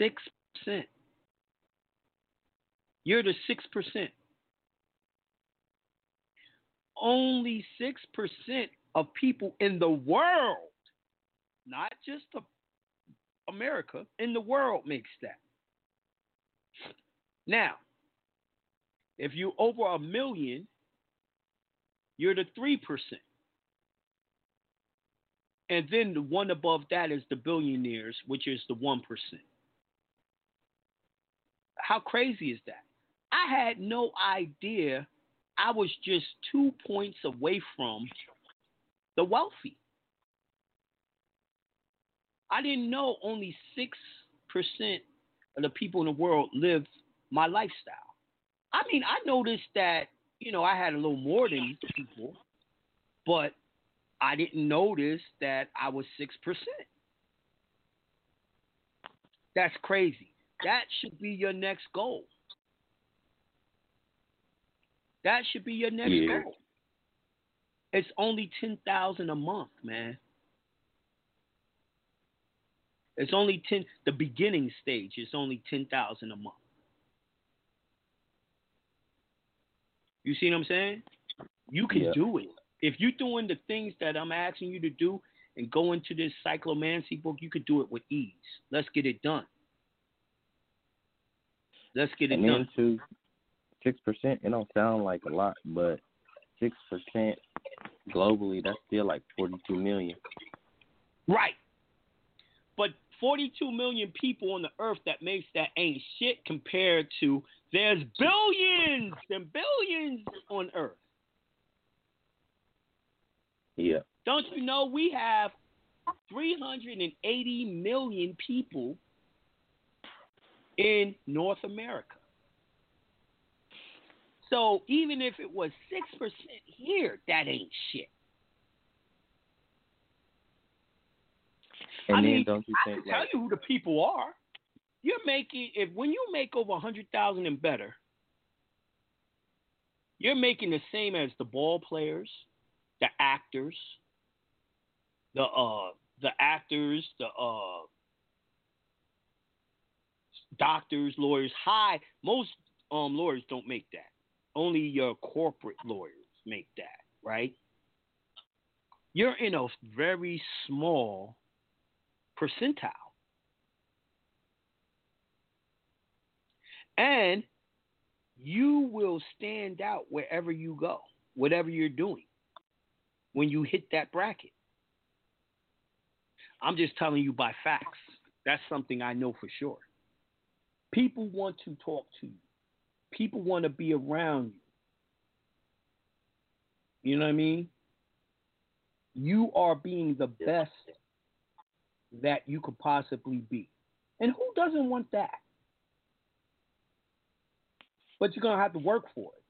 6%. You're the 6%. Only 6% of people in the world, not just America, in the world makes that. Now, if you're over a million, you're the 3%. And then the one above that is the billionaires, which is the 1%. How crazy is that? I had no idea I was just two points away from the wealthy. I didn't know only 6% of the people in the world live my lifestyle. I mean, I noticed that you know, I had a little more than people, but I didn't notice that I was six percent. That's crazy. That should be your next goal. That should be your next Yeah. goal. It's only ten thousand a month, man. It's only ten. The beginning stage is only ten thousand a month. You see what I'm saying? You can Yeah. do it if you're doing the things that I'm asking you to do and go into this cyclomancy book. You could do it with ease. Let's get it done. Let's get it and done. too, six percent. It don't sound like a lot, but six percent globally, that's still like forty-two million. Right. But 42 million people on the earth that makes that ain't shit compared to there's billions and billions on earth. Yeah. Don't you know we have 380 million people in North America? So even if it was 6% here, that ain't shit. And I then mean, don't you I think can tell like you who the people are. You're making if when you make over a hundred thousand and better, you're making the same as the ball players, the actors, the uh the actors, the uh doctors, lawyers. High most um lawyers don't make that. Only your corporate lawyers make that, right? You're in a very small percentile. And you will stand out wherever you go, whatever you're doing, when you hit that bracket. I'm just telling you by facts. That's something I know for sure. People want to talk to you, people want to be around you. You know what I mean? You are being the best that you could possibly be. And who doesn't want that? But you're going to have to work for it.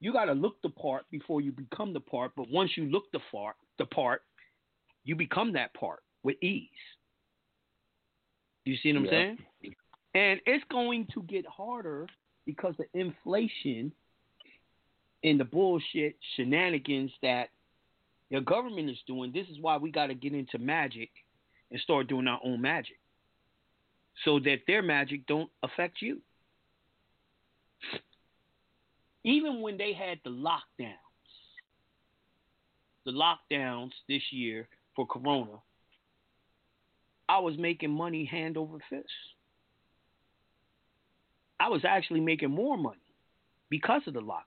You got to look the part before you become the part, but once you look the part, the part, you become that part with ease. You see what I'm Yeah. saying? And it's going to get harder because of inflation and the bullshit shenanigans that your government is doing. This is why we got to get into magic and start doing our own magic so that their magic don't affect you. Even when they had the lockdowns, the lockdowns this year for Corona, I was making money hand over fist. I was actually making more money because of the lockdowns.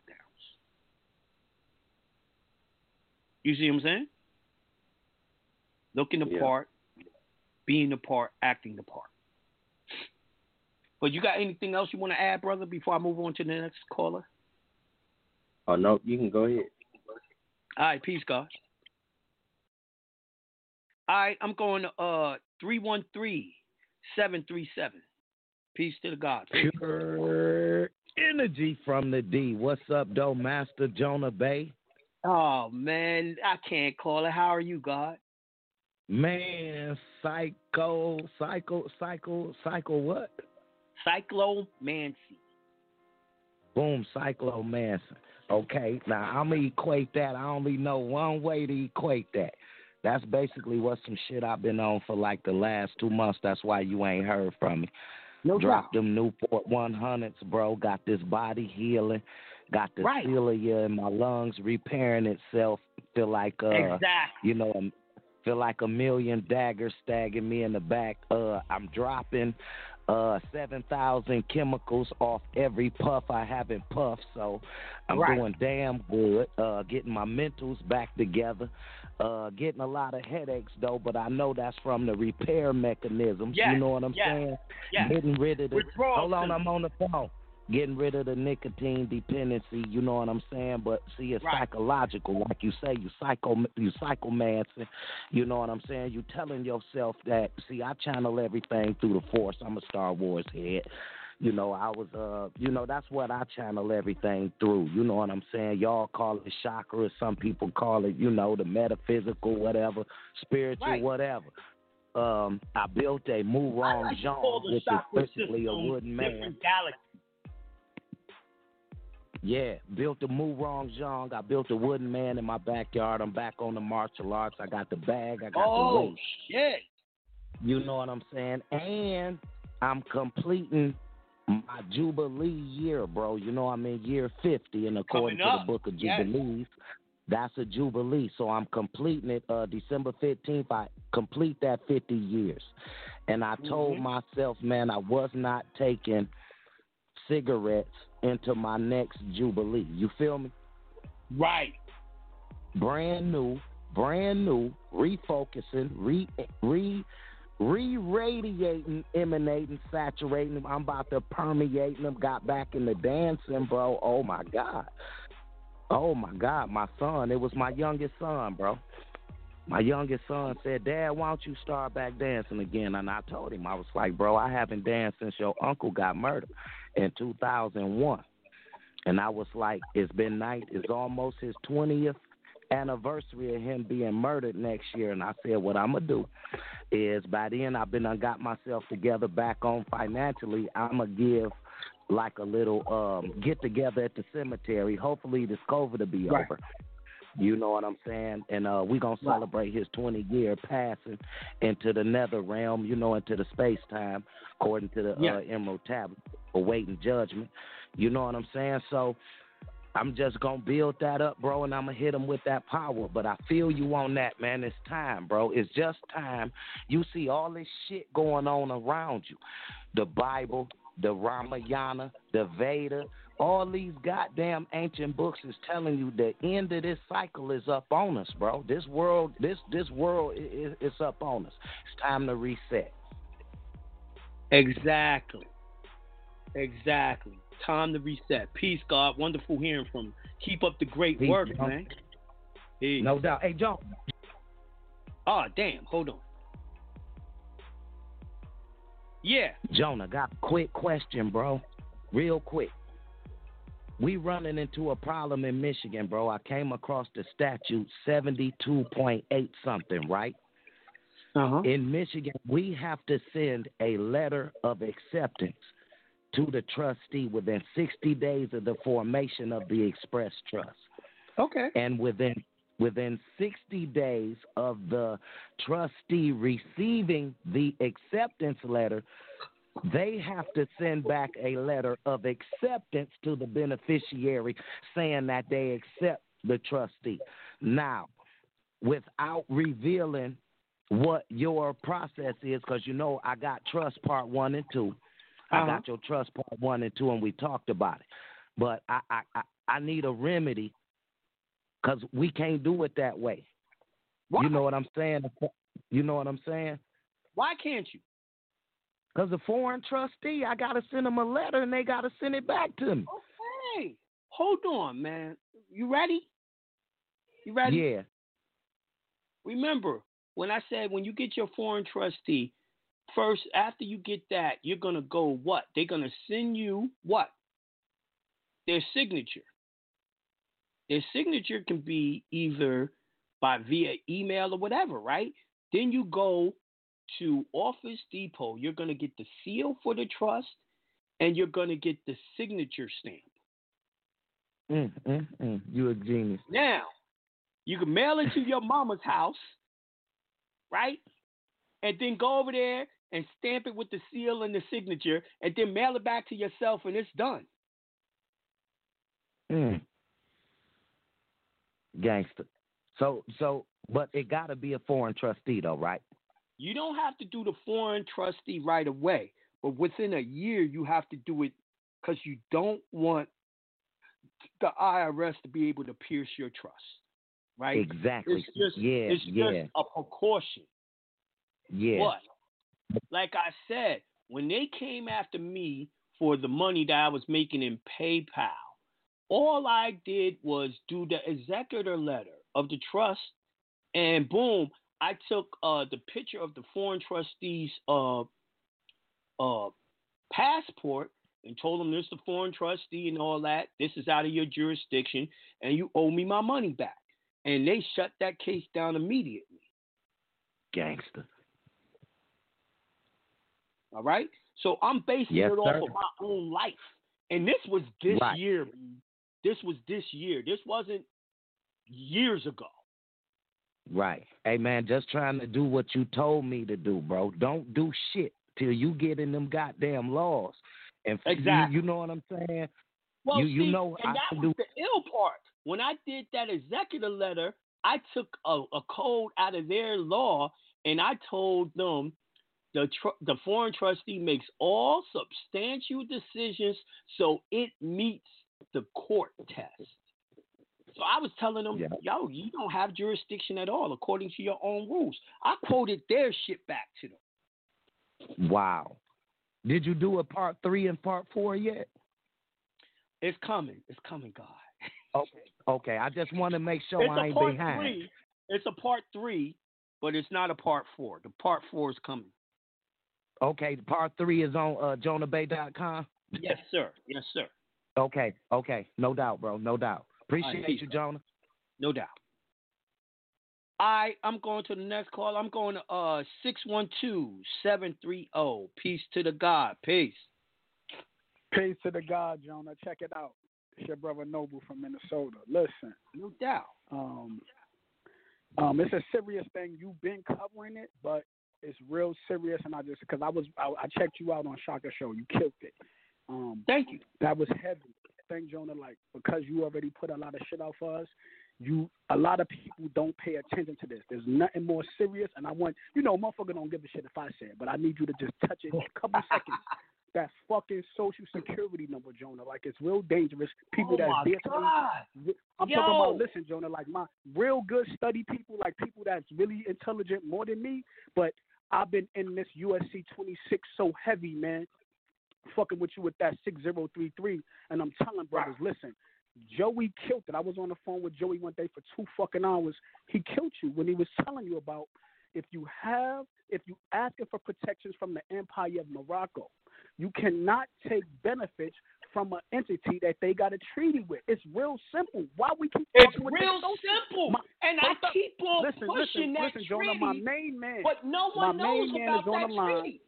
You see what I'm saying? Looking the Yeah. part, being the part, acting the part. But you got anything else you want to add, brother, before I move on to the next caller? Oh no, you can go ahead. All right, peace, God. All right, I'm going to uh 313-737. Peace to the God. Pure energy from the D. What's up, though, Master Jonah Bey? Oh man, I can't call it. How are you, God? Man, psycho, psycho, psycho, psycho what? Cyclomancy. Boom, cyclomancer. Okay, now I'm gonna equate that. I only know one way to equate that. That's basically what some shit I've been on for like the last two months. That's why you ain't heard from me. No Drop them Newport 100s, bro. Got this body healing. Got the Right. cilia in my lungs repairing itself. Feel like uh, Exactly. you know, feel like a million daggers staggering me in the back. Uh, I'm dropping uh seven thousand chemicals off every puff I haven't puffed, so I'm Right. doing damn good. Uh, getting my mentals back together. Uh, getting a lot of headaches though, but I know that's from the repair mechanisms. Yes, You know what I'm yes, saying? yes. Getting rid of the. Withdrawal Hold on. I'm on the phone. Getting rid of the nicotine dependency. You know what I'm saying? But see, it's Right. psychological, like you say. You psycho, you psychomancing. You know what I'm saying? You telling yourself that. See, I channel everything through the Force. I'm a Star Wars head. You know, I was uh you know, that's what I channel everything through. You know what I'm saying? Y'all call it chakra, some people call it, you know, the metaphysical, whatever, spiritual, Right. whatever. Um, I built a Murong like to call Jean, the which is basically a wooden man. galaxies. Yeah, built the Murong Jean. I built a wooden man in my backyard. I'm back on the martial arts. I got the bag. I got the Oh weight. shit! You know what I'm saying? And I'm completing my Jubilee year, bro. You know I'm in year 50, and according to the book of Yes. Jubilees, that's a Jubilee. So I'm completing it uh, December 15th. I complete that 50 years. And I told Mhm. myself, man, I was not taking cigarettes into my next Jubilee. You feel me? Right. brand new, brand new, refocusing, re re re-radiating, emanating, saturating them. I'm about to permeate them. Got back in the dancing, bro. Oh my god. Oh my god, my son. It was my youngest son, bro. My youngest son said, Dad, why don't you start back dancing again? And I told him, I was like, bro, I haven't danced since your uncle got murdered in 2001. And I was like, it's been night. It's almost his 20th anniversary of him being murdered next year. And I said, what I'm going to do is by then I've been, I got myself together back on financially. I'm going to give like a little um, get together at the cemetery. Hopefully this COVID will be Right. over. You know what I'm saying? And uh, we're going to celebrate his 20 year passing into the nether realm, you know, into the space time, according to the Yeah. uh, Emerald Tablet, awaiting judgment. You know what I'm saying? So I'm just to build that up, bro, and I'm to hit him with that power. But I feel you on that, man. It's time, bro. It's just time. You see all this shit going on around you the Bible, the Ramayana, the Veda, all these goddamn ancient books is telling you the end of this cycle is up on us, bro. This world, this this world is is up on us. It's time to reset. Exactly. Exactly. Time to reset. Peace, God. Wonderful hearing from you. Keep up the great Peace, work, John. man. Peace. No doubt. Hey, John. Oh, damn. Hold on. Yeah. Jonah, got a quick question, bro. Real quick. We running into a problem in Michigan, bro. I came across the statute 72.8 something, right? Uh-huh. In Michigan, we have to send a letter of acceptance to the trustee within 60 days of the formation of the express trust. Okay. And within within 60 days of the trustee receiving the acceptance letter, they have to send back a letter of acceptance to the beneficiary saying that they accept the trustee. Now, without revealing what your process is, because you know I got trust part one and 2 I Uh-huh. got your trust part one and two, and we talked about it. But I I I, I need a remedy because we can't do it that way. Why? You know what I'm saying? You know what I'm saying? Why can't you? Because the foreign trustee, I gotta send them a letter, and they gotta send it back to me. Hey, hold on, man. You ready? You ready? Yeah. Remember when I said when you get your foreign trustee, first after you get that, you're gonna go what? They're gonna send you what? Their signature. Their signature can be either by via email or whatever, right? Then you go to Office Depot. You're gonna get the seal for the trust, and you're gonna get the signature stamp. Mm, mm, mm. You a genius. Now, you can mail it to your mama's house, right? And then go over there and stamp it with the seal and the signature, and then mail it back to yourself, and it's done. Mm. Gangster. So so, but it gotta be a foreign trustee though, right? You don't have to do the foreign trustee right away, but within a year, you have to do it because you don't want the IRS to be able to pierce your trust, right? Exactly. It's just, yeah, it's yeah, just a precaution. yeah. But like I said, when they came after me for the money that I was making in PayPal, all I did was do the executor letter of the trust, and boom, I took uh, the picture of the foreign trustee's uh, uh, passport and told them this is the foreign trustee and all that. This is out of your jurisdiction, and you owe me my money back. And they shut that case down immediately. Gangster. All right. So I'm basing Yes, it off sir. of my own life, and this was this Right. year. This was this year. This wasn't years ago. Right. Hey man, just trying to do what you told me to do, bro. Don't do shit till you get in them goddamn laws. And f- you- Exactly. you, know what I'm saying? Well, you you know and I that can was do the ill part. When I did that executive letter, I took a, a code out of their law and I told them the tr- the foreign trustee makes all substantial decisions so it meets the court test. So I was telling them, Yeah. yo, you don't have jurisdiction at all according to your own rules. I quoted their shit back to them. Wow. Did you do a part three and part four yet? It's coming. It's coming, God. Okay. Okay. I just want to make sure it's I ain't behind. three. It's a part three, but it's not a part four. The part four is coming. Okay, part three is on uh, JonahBey.com. Yes, sir. Yes, sir. Okay, okay, no doubt, bro, no doubt. Appreciate peace, you, Jonah. No doubt. I I'm going to the next call. I'm going to uh 612-730. Peace to the God. Peace. Peace to the God, Jonah. Check it out. It's your brother Noble from Minnesota. Listen. No doubt. Um, um, it's a serious thing. You've been covering it, but it's real serious. And I just because I was I, I checked you out on Shaka Show. You killed it. Um, Thank you. That was heavy. Thank Jonah. Like because you already put a lot of shit out for us. You a lot of people don't pay attention to this. There's nothing more serious, and I want you know, motherfucker don't give a shit if I say it, but I need you to just touch it a couple seconds. That fucking social security number, Jonah. Like it's real dangerous. People Oh that's my there to. I'm Yo. talking about listen, Jonah, like my real good study people, like people that's really intelligent more than me, but I've been in this USC twenty six so heavy, man. Fucking with you with that six zero three three. And I'm telling brothers, listen, Joey killed it. I was on the phone with Joey one day for two fucking hours. He killed you when he was telling you about if you have if you asking for protections from the Empire of Morocco, you cannot take benefits from an entity that they got a treaty with. It's real simple. Why we keep It's with real simple. My- and I up. keep on listen, pushing listen, that listen, Jonah, my treaty, main man. but no one my knows main man about is on that the line. treaty.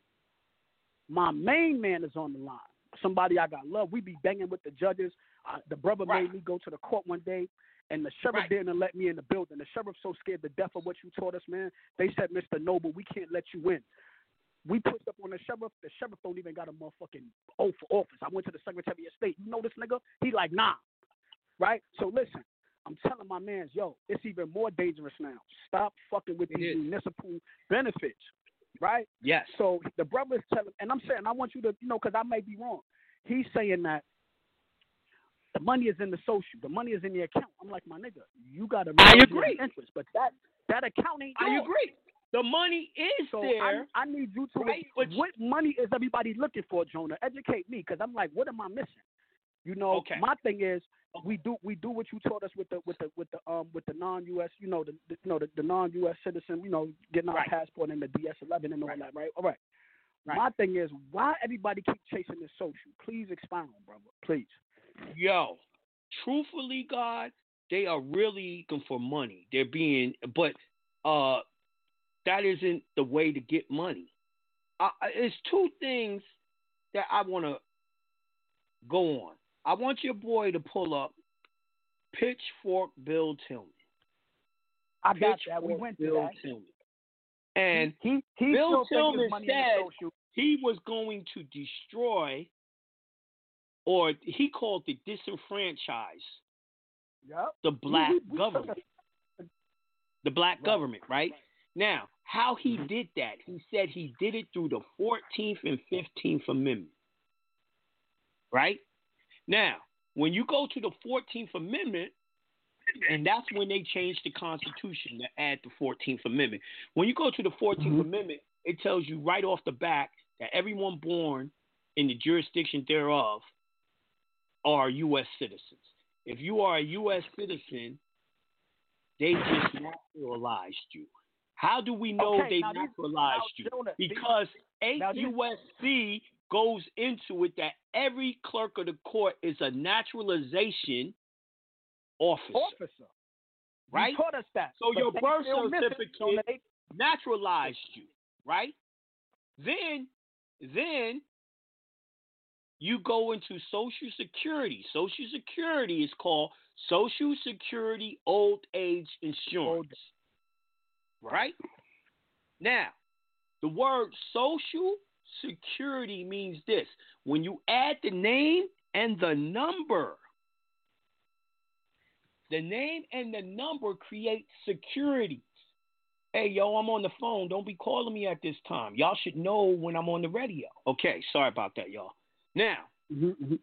My main man is on the line. Somebody I got love. We be banging with the judges. Uh, the brother Right. made me go to the court one day, and the sheriff Right. didn't let me in the building. The sheriff's so scared to death of what you taught us, man. They said, Mr. Noble, we can't let you in. We pushed up on the sheriff. The sheriff don't even got a motherfucking oath for office. I went to the Secretary of State. You know this nigga? He like, nah. Right? So listen, I'm telling my mans, yo, it's even more dangerous now. Stop fucking with It these is. municipal benefits. Right? Yes. So the brother is telling, and I'm saying, I want you to, you know, because I may be wrong. He's saying that the money is in the social, the money is in the account. I'm like, my nigga, you got to I agree. interest, but that that account ain't I yours. agree. The money is So there. I, I need you to. right? But what money is everybody looking for, Jonah? Educate me, because I'm like, what am I missing? You know, Okay. my thing is we do we do what you taught us with the with the with the um with the non-U.S. You know the, the you know the, the non-U.S. citizen. You know, getting our Right. passport and the DS-11 and all Right. that. Right. All right. Right. My thing is why everybody keep chasing this social. Please expound, brother. Please. yo, truthfully, God, they are really looking for money. They're being, but uh, that isn't the way to get money. I, it's two things that I want to go on. I want your boy to pull up Pitchfork Bill Tillman. I got that. We went to Bill that. Tillman. And he he Bill Tillman his money in the said he was going to destroy, or he called it disenfranchise Yep. the black we- we took government. The black government, right? Now, how he did that, he said he did it through the 14th and 15th Amendment. Right? Now, when you go to the 14th Amendment, and that's when they changed the Constitution to add the 14th Amendment. When you go to the 14th Mhm. Amendment, it tells you right off the back that everyone born in the jurisdiction thereof are U.S. citizens. If you are a U.S. citizen, they just naturalized you. How do we know Okay, they these- naturalized you? These- Because 8 USC goes into it that every clerk of the court is a naturalization officer. Officer. Right? You taught us that. So your birth miss it, certificate naturalized you, right? Then, then you go into Social Security. Social Security is called Social Security Old Age Insurance, right? Now, the word Social Security means this: when you add the name and the number. The name and the number create security. Hey, yo, I'm on the phone. Don't be calling me at this time. Y'all should know when I'm on the radio. Okay, sorry about that, y'all. Now, mm-hmm, mm-hmm.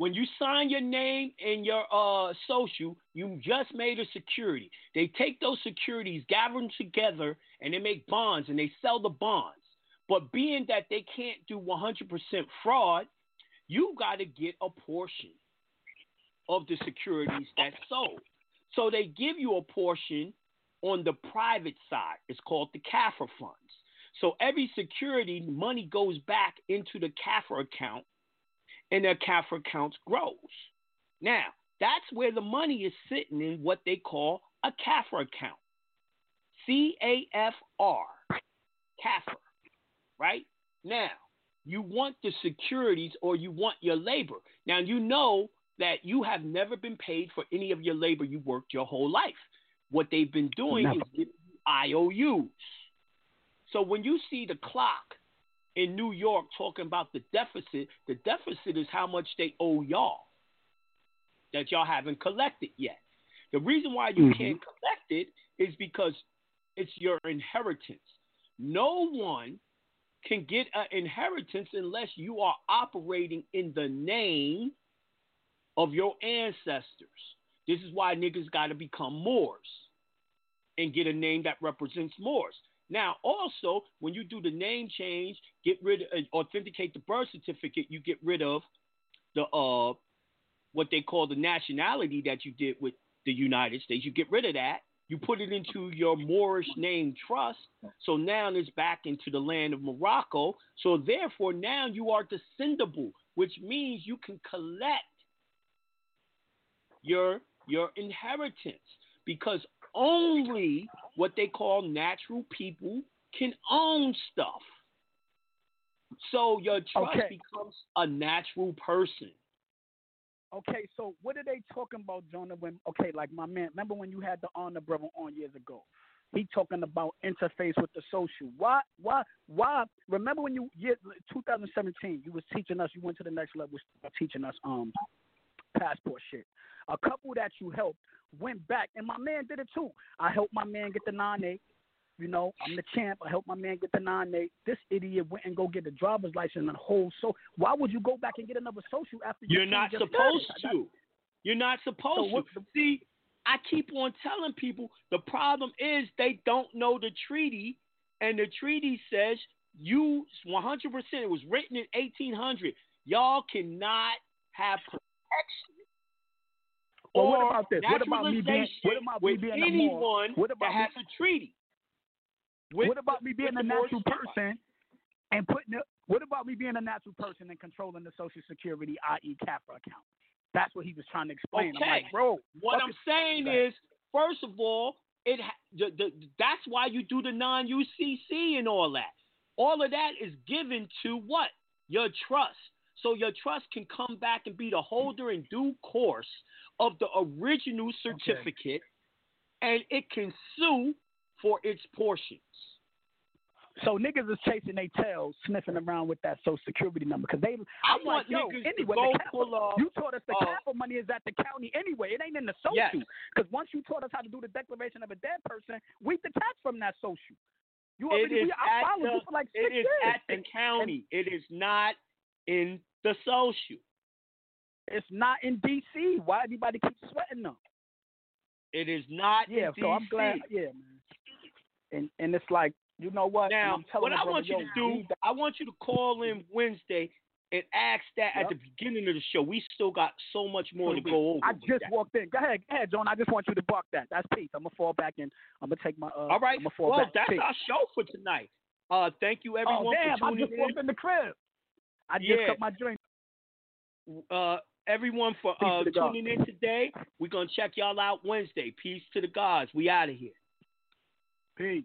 When you sign your name and your uh social, you just made a security. They take those securities, gather them together, and they make bonds and they sell the bonds. But being that they can't do 100% fraud, you got to get a portion of the securities that's sold. So they give you a portion on the private side. It's called the CAFR funds. So every security, money goes back into the CAFR account, and their CAFR accounts grows. Now, that's where the money is sitting in what they call a CAFR account. C A F R, CAFR, right? Now, you want the securities or you want your labor. Now, you know that you have never been paid for any of your labor you worked your whole life. What they've been doing Never. is giving you IOUs. So when you see the clock in New York talking about the deficit, the deficit is how much they owe y'all that y'all haven't collected yet. The reason why you Mhm. can't collect it is because it's your inheritance. No one can get an inheritance unless you are operating in the name of your ancestors. This is why niggas got to become Moors and get a name that represents Moors. Now, also, when you do the name change, get rid of, authenticate the birth certificate, you get rid of the uh, what they call the nationality that you did with the United States. You get rid of that. You put it into your Moorish name trust. So now it's back into the land of Morocco. So therefore, now you are descendable, which means you can collect your your inheritance because only what they call natural people can own stuff. So your trust Okay. becomes a natural person. Okay, so what are they talking about, Jonah? When okay, like my man, remember when you had the honor brother on years ago? He talking about interface with the social. Why? Why? Why? Remember when you year 2017? You was teaching us. You went to the next level, teaching us um passport shit. A couple that you helped went back, and my man did it too. I helped my man get the nine eight. You know, I'm the champ. I helped my man get the nine eight. This idiot went and go get a driver's license and whole so. Why would you go back and get another social after you You're not supposed to. You're not supposed what- to. See, I keep on telling people the problem is they don't know the treaty, and the treaty says you 100%. It was written in 1800. Y'all cannot have protection Well, or what about this? What about me being- what about me being a anyone What about that has a treaty. with what about me being a natural person and putting it? What about me being a natural person and controlling the Social Security, i.e., CAFRA account? That's what he was trying to explain. I'm Okay. like, bro, What I'm saying Right. is, first of all, it ha- the, the, that's why you do the non UCC and all that. All of that is given to what your trust, so your trust can come back and be the holder in due course of the original certificate, and it can sue for its portions. So niggas is chasing their tails, sniffing around with that Social Security number because they. I I'm want like, yo, niggas to anyway, go the CAFRA, pull You taught us the uh, CAFRA money is at the county anyway. It ain't in the social. Yes. Because once you taught us how to do the declaration of a dead person, we detach from that social. You already. is we, I followed the, you for like six it is years. at the And- county. it is not in the social. It's not in D.C. Why everybody keep sweating them? It is not Yeah, so I'm glad. Yeah, man. And and it's like you know what? Now, what I brother, want you yo, to do, I want you to call in Wednesday and ask that at the beginning of the show. We still got so much more to go over. I just walked in. Go ahead, go ahead, John. I just want you to buck that. That's peace. I'm gonna fall back and I'm gonna take my. Uh, All right. I'm gonna fall Well, back. that's Peace. our show for tonight. Uh, thank you everyone oh damn! for I just in. walked in the crib. I just Yeah. cut my joint. uh, everyone for uh, to the God. tuning in today. We're gonna check y'all out Wednesday. Peace to the gods. We out of here. Peace.